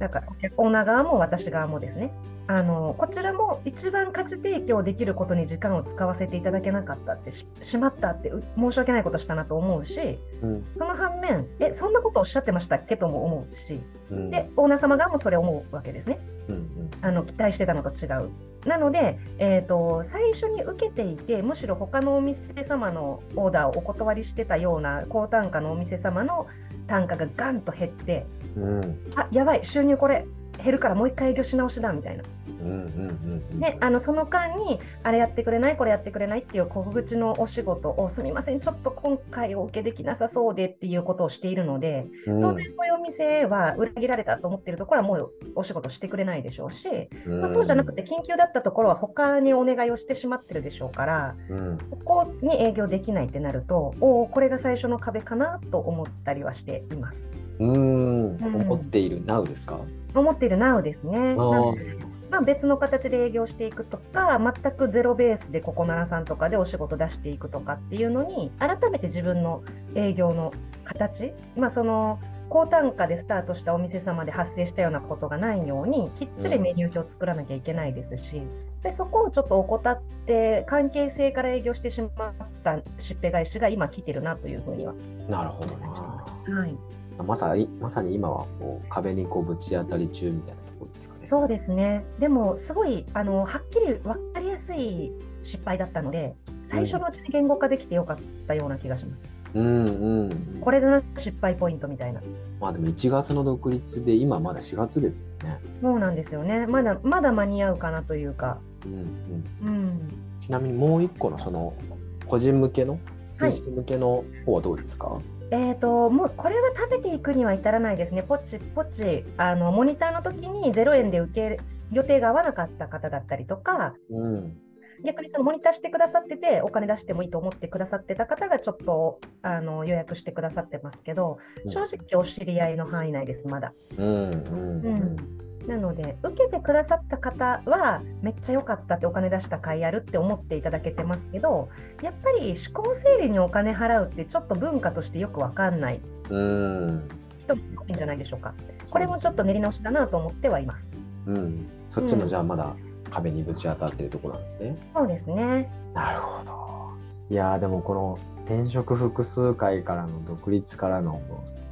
だからお客オーナー側も私側もですね、あのこちらも一番価値提供できることに時間を使わせていただけなかったってししまったってう申し訳ないことしたなと思うし、うんその反面、え、そんなことおっしゃってましたっけとも思うし、うんで、オーナー様側もそれ思うわけですね。うんうんあの期待してたのと違う。なので、えーと、最初に受けていて、むしろ他のお店様のオーダーをお断りしてたような高単価のお店様の単価がガンと減って、うんあやばい、収入これ減るからもう一回営業し直しだみたいな。であのその間にあれやってくれないこれやってくれないっていう小口のお仕事をすみませんちょっと今回お受けできなさそうでっていうことをしているのでうん。当然そういうお店は裏切られたと思っているところはもうお仕事してくれないでしょうし、うん。まあ、そうじゃなくて緊急だったところは他にお願いをしてしまってるでしょうからうん。ここに営業できないってなるとおおこれが最初の壁かなと思ったりはしています。うん。うん。思っている Now ですか？思っている Now ですね。まあ、別の形で営業していくとか、全くゼロベースでココナラさんとかでお仕事出していくとかっていうのに、改めて自分の営業の形、まあ、その高単価でスタートしたお店様で発生したようなことがないように、きっちりメニュー表を作らなきゃいけないですし、でそこをちょっと怠って、関係性から営業してしまったしっぺ返しが今来てるなというふうにはなるほどはい。まさにまさに今はこう壁にこうぶち当たり中みたいなところですか？ね。そうですね。でも、すごい、あの、はっきり分かりやすい失敗だったので、最初のうちに言語化できてよかったような気がします。うんうんうん。これだな、失敗ポイントみたいな。まあでも1月の独立で今まだ4月ですよね。そうなんですよね。まだ、まだ間に合うかなというか。うんうん。うん。ちなみにもう一個のその個人向けのはい投資向けの方はどうですか？えーと、もうこれは食べていくには至らないですね。ポッチポッチ、あの、モニターの時に0円で受け予定が合わなかった方だったりとか、うん逆にそのモニターしてくださってて、お金出してもいいと思ってくださってた方がちょっとあの予約してくださってますけど、正直お知り合いの範囲内です、まだ。うんうんうんなので受けてくださった方はめっちゃ良かったってお金出した甲斐あるって思っていただけてますけどやっぱり思考整理にお金払うってちょっと文化としてよく分かんないうん人も多いんじゃないでしょうか。これもちょっと練り直しだなと思ってはいます。うん、そっちもじゃあまだ壁にぶち当たってるところなんですね。そうですね。なるほど。いやーでもこの転職複数回からの独立からの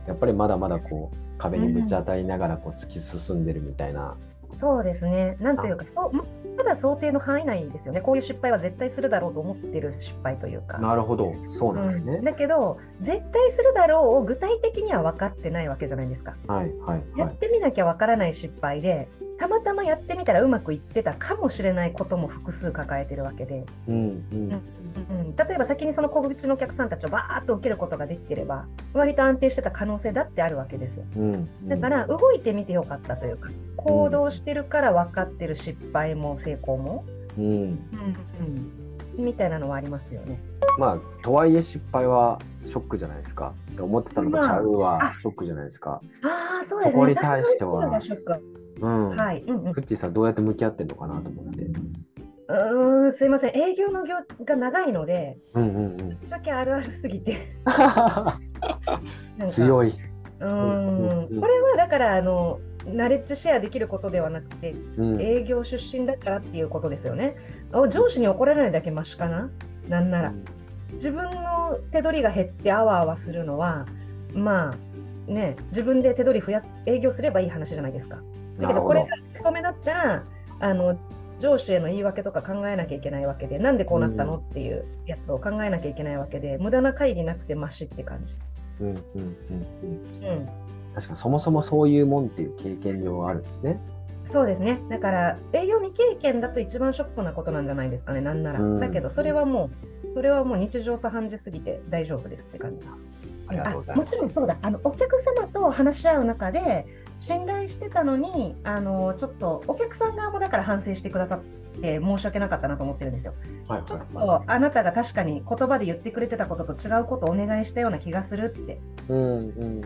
やっぱりまだまだこう壁にぶち当たりながらこう突き進んでるみたいな。そうですね。なんというか、そうまただ想定の範囲内ですよね。こういう失敗は絶対するだろうと思ってる失敗というか。なるほど、そうなんですね。うんだけど絶対するだろうを具体的には分かってないわけじゃないですか。はいはいはい。やってみなきゃ分からない失敗でたまたまやってみたらうまくいってたかもしれないことも複数抱えてるわけで、うんうんうん、例えば先にその小口のお客さんたちをバーッと受けることができてれば割と安定してた可能性だってあるわけですよ。うんうん。だから動いてみてよかったというか行動してるから分かってる失敗も成功も、うん、うんうん、みたいなのはありますよね。まあとはいえ失敗はショックじゃないですか。思ってたのとちゃうまはあショックじゃないですか。ああそうですね。ここに対してはだいぶショックうん。はい、うんうんフッチーさんどうやって向き合ってんのかなと思って。うーんすいません営業の業が長いのでうんうんうん。ぶっちゃけあるあるすぎて 強い。ううんうんんこれはだからあのナレッジシェアできることではなくてうん。営業出身だからっていうことですよね。お上司に怒られないだけマシかな？なんなら。自分の手取りが減ってあわあわするのはまあね自分で手取り増やす営業すればいい話じゃないですか。だけどこれが勤めだったらあの上司への言い訳とか考えなきゃいけないわけでなんでこうなったのっていうやつを考えなきゃいけないわけで無駄な会議なくてマシって感じ。うんうんうんうん。うん確かにそもそもそういうもんっていう経験上はあるんですね。そうですね。だから営業未経験だと一番ショックなことなんじゃないですかね、なんなら。うんだけどそれはもう、それはもう日常茶飯事すぎて大丈夫ですって感じです。あも。ちろんそうだあのお客様と話し合う中で信頼してたのにあのちょっとお客さん側もだから反省してくださって申し訳なかったなと思ってるんですよ。はいちょっはいとあなたが確かに言葉で言ってくれてたことと違うことをお願いしたような気がするって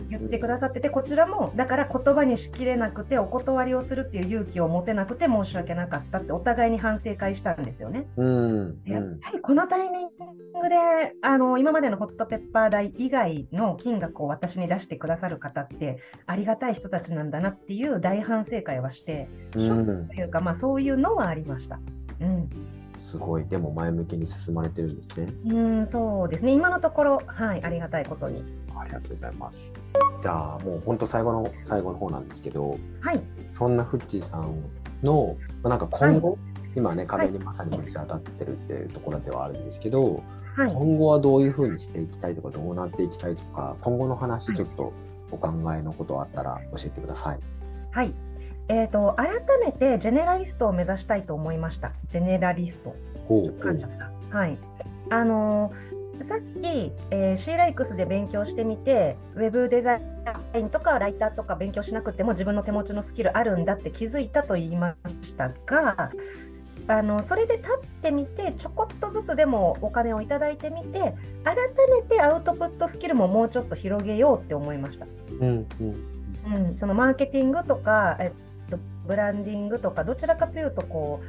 言ってくださっててこちらもだから言葉にしきれなくてお断りをするっていう勇気を持てなくて申し訳なかったってお互いに反省会したんですよね。うんうやっんぱりこのタイミングであの今までのホットペッパー代以外の金額を私に出してくださる方ってありがたい人たちなんだなっていう大反省会はして、うショックんというか、まあ、そういうのはありました。うんすごいでも前向きに進まれてるんですね。うん、そうですね今のところ、はい、ありがたいことに。ありがとうございます。じゃあもう本当最後の最後の方なんですけど、はい、そんなフッチーさんのまあなんか今後、今ね壁にまさにぶち当たってるっていうところではあるんですけど、はい、今後はどういうふうにしていきたいとかどうなっていきたいとか今後の話ちょっとお考えのことあったら教えてください。はい。えー、と改めてジェネラリストを目指したいと思いました。ジェネラリスト。ほちょっと噛んじゃった。はい。あのーさっき、えー、C ライクスで勉強してみて、ウェブデザインとかライターとか勉強しなくても自分の手持ちのスキルあるんだって気づいたと言いましたが、あのそれで立ってみて、ちょこっとずつでもお金をいただいてみて、改めてアウトプットスキルももうちょっと広げようって思いました。うんうんうん、そのマーケティングとか、えっと、ブランディングとかどちらかというとこ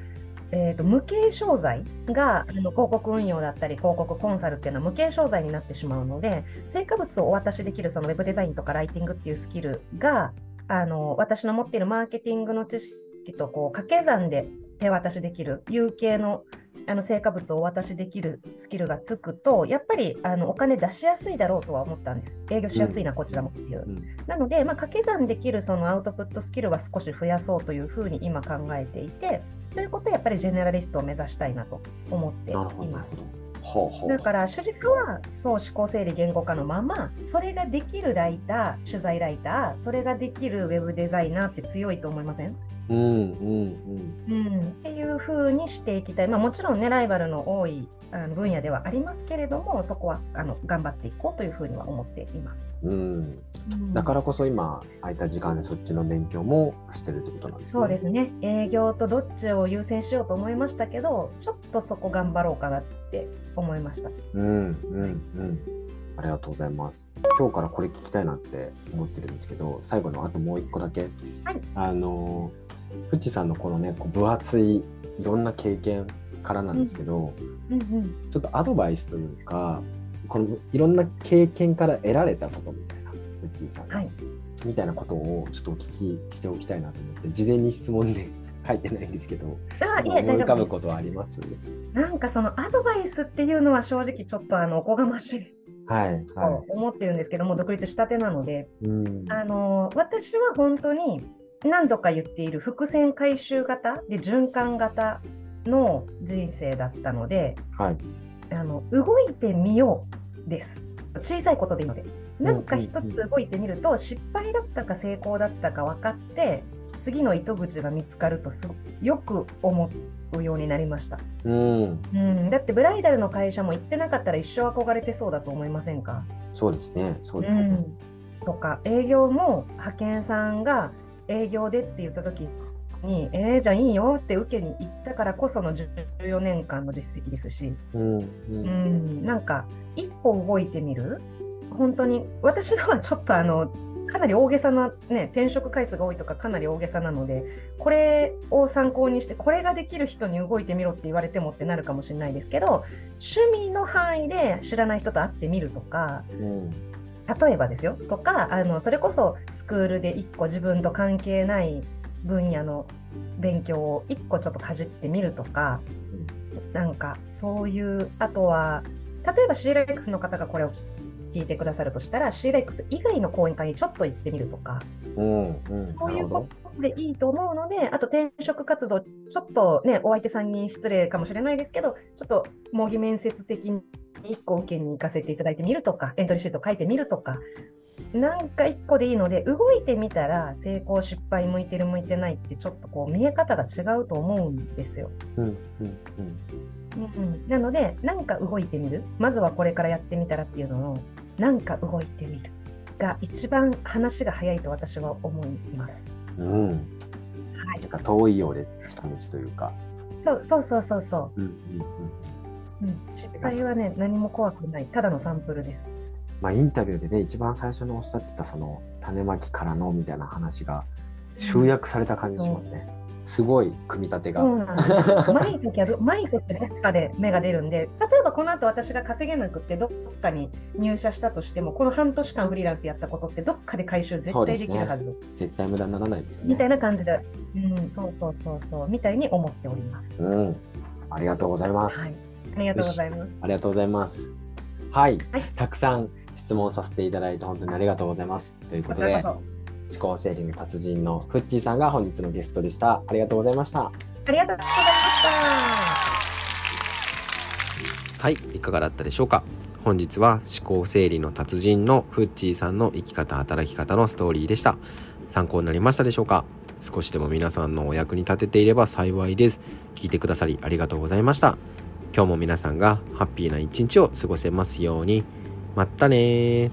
う、えっと、無形商材があの広告運用だったり広告コンサルっていうのは無形商材になってしまうので成果物をお渡しできるそのウェブデザインとかライティングっていうスキルがあの私の持っているマーケティングの知識とこう掛け算で手渡しできる。有形のあの成果物をお渡しできるスキルがつくとやっぱりあのお金出しやすいだろうとは思ったんです。営業しやすいな、こちらもっていう。うんなので、まあ、掛け算できるそのアウトプットスキルは少し増やそうというふうに今考えていて、ということでやっぱりジェネラリストを目指したいなと思っています。だから主軸はそう思考整理言語化のままそれができるライター取材ライターそれができるウェブデザイナーって強いと思いません、うんうんうん、っていう風にしていきたい、まあ、もちろんねライバルの多いあの分野ではありますけれどもそこはあの頑張っていこうというふうには思っています。うんうん。だからこそ今空いた時間でそっちの勉強もしてるってことなんですね。そうですね営業とどっちを優先しようと思いましたけどちょっとそこ頑張ろうかなって思いました。うんうんうん。ありがとうございます。今日からこれ聞きたいなって思ってるんですけど、最後のあともう一個だけ。はいあの、フッチさんのこのね、こう分厚いいろんな経験からなんですけど、うんうんちょっとアドバイスというか、このいろんな経験から得られたことみたいな、フッチーさんが、はい。みたいなことをちょっとお聞きしておきたいなと思って、事前に質問で 書いてないんですけど、思い浮かぶことはあります？なんかそのアドバイスっていうのは正直ちょっとあのおこがましいはい、とは思ってるんですけども、独立したてなので、い。うん。あの私は本当に何度か言っている伏線回収型で循環型の人生だったのではい。あの動いてみようです小さいことでいいのでなんか一つ動いてみると失敗だったか成功だったか分かって次の糸口が見つかるとすごよく思うようになりました、うん。うん、だってブライダルの会社も行ってなかったら一生憧れてそうだと思いませんか？そうですね。そうですね。うん、とか営業も派遣さんが営業でって言った時に「えー、じゃあいいよ」って受けに行ったからこその14年間の実績ですし、うん。う。うんん、なんか一歩動いてみる？本当に私のはちょっとあのかなり大げさな、ね、転職回数が多いとかかなり大げさなのでこれを参考にしてこれができる人に動いてみろって言われてもってなるかもしれないですけど趣味の範囲で知らない人と会ってみるとかうん。例えばですよとかあのそれこそスクールで1個自分と関係ない分野の勉強を1個ちょっとかじってみるとか、なんかそういうあとは例えば c レックスの方がこれを聞いてくださるとしたら c レックス以外の講演会にちょっと行ってみるとかうん。うん。そういうことでいいと思うのであと転職活動ちょっとねお相手さんに失礼かもしれないですけどちょっと模擬面接的に1個受けに行かせていただいてみるとかエントリーシート書いてみるとかなんか1個でいいので動いてみたら成功失敗向いてる向いてないってちょっとこう見え方が違うと思うんですよ。ど。うん。うん。うんうん、なのでなんか動いてみるまずはこれからやってみたらっていうのをなんか動いてみるが一番話が早いと私は思います。うん。うん。はいなんか遠いようで近道というか。そうそうそうそうそうん。うん。うん。う、うん、失敗はね何も怖くないただのサンプルです。まあ、インタビューでね、一番最初におっしゃってた、その種まきからのみたいな話が集約された感じしますね。すごい組み立てが。そうなんです。マイクはどマイクってどっかで芽が出るんで、例えばこの後私が稼げなくってどっかに入社したとしても、この半年間フリーランスやったことってどっかで回収絶対できるはず。絶対無駄にならないですよね。みたいな感じで、うん、そうそうそうそう、みたいに思っております。うん。ありがとうございます。はい、ありがとうございます。ありがとうございます。はい、はいたくさん質問させていただいて本当にありがとうございます。ということちらこ、そ、思考整理の達人のフッチーさんが本日のゲストでした。ありがとうございました。ありがとうございました。はい、いかがだったでしょうか本日は思考整理の達人のフッチーさんの生き方働き方のストーリーでした参考になりましたでしょうか少しでも皆さんのお役に立てていれば幸いです聞いてくださりありがとうございました今日も皆さんがハッピーな一日を過ごせますように。まったね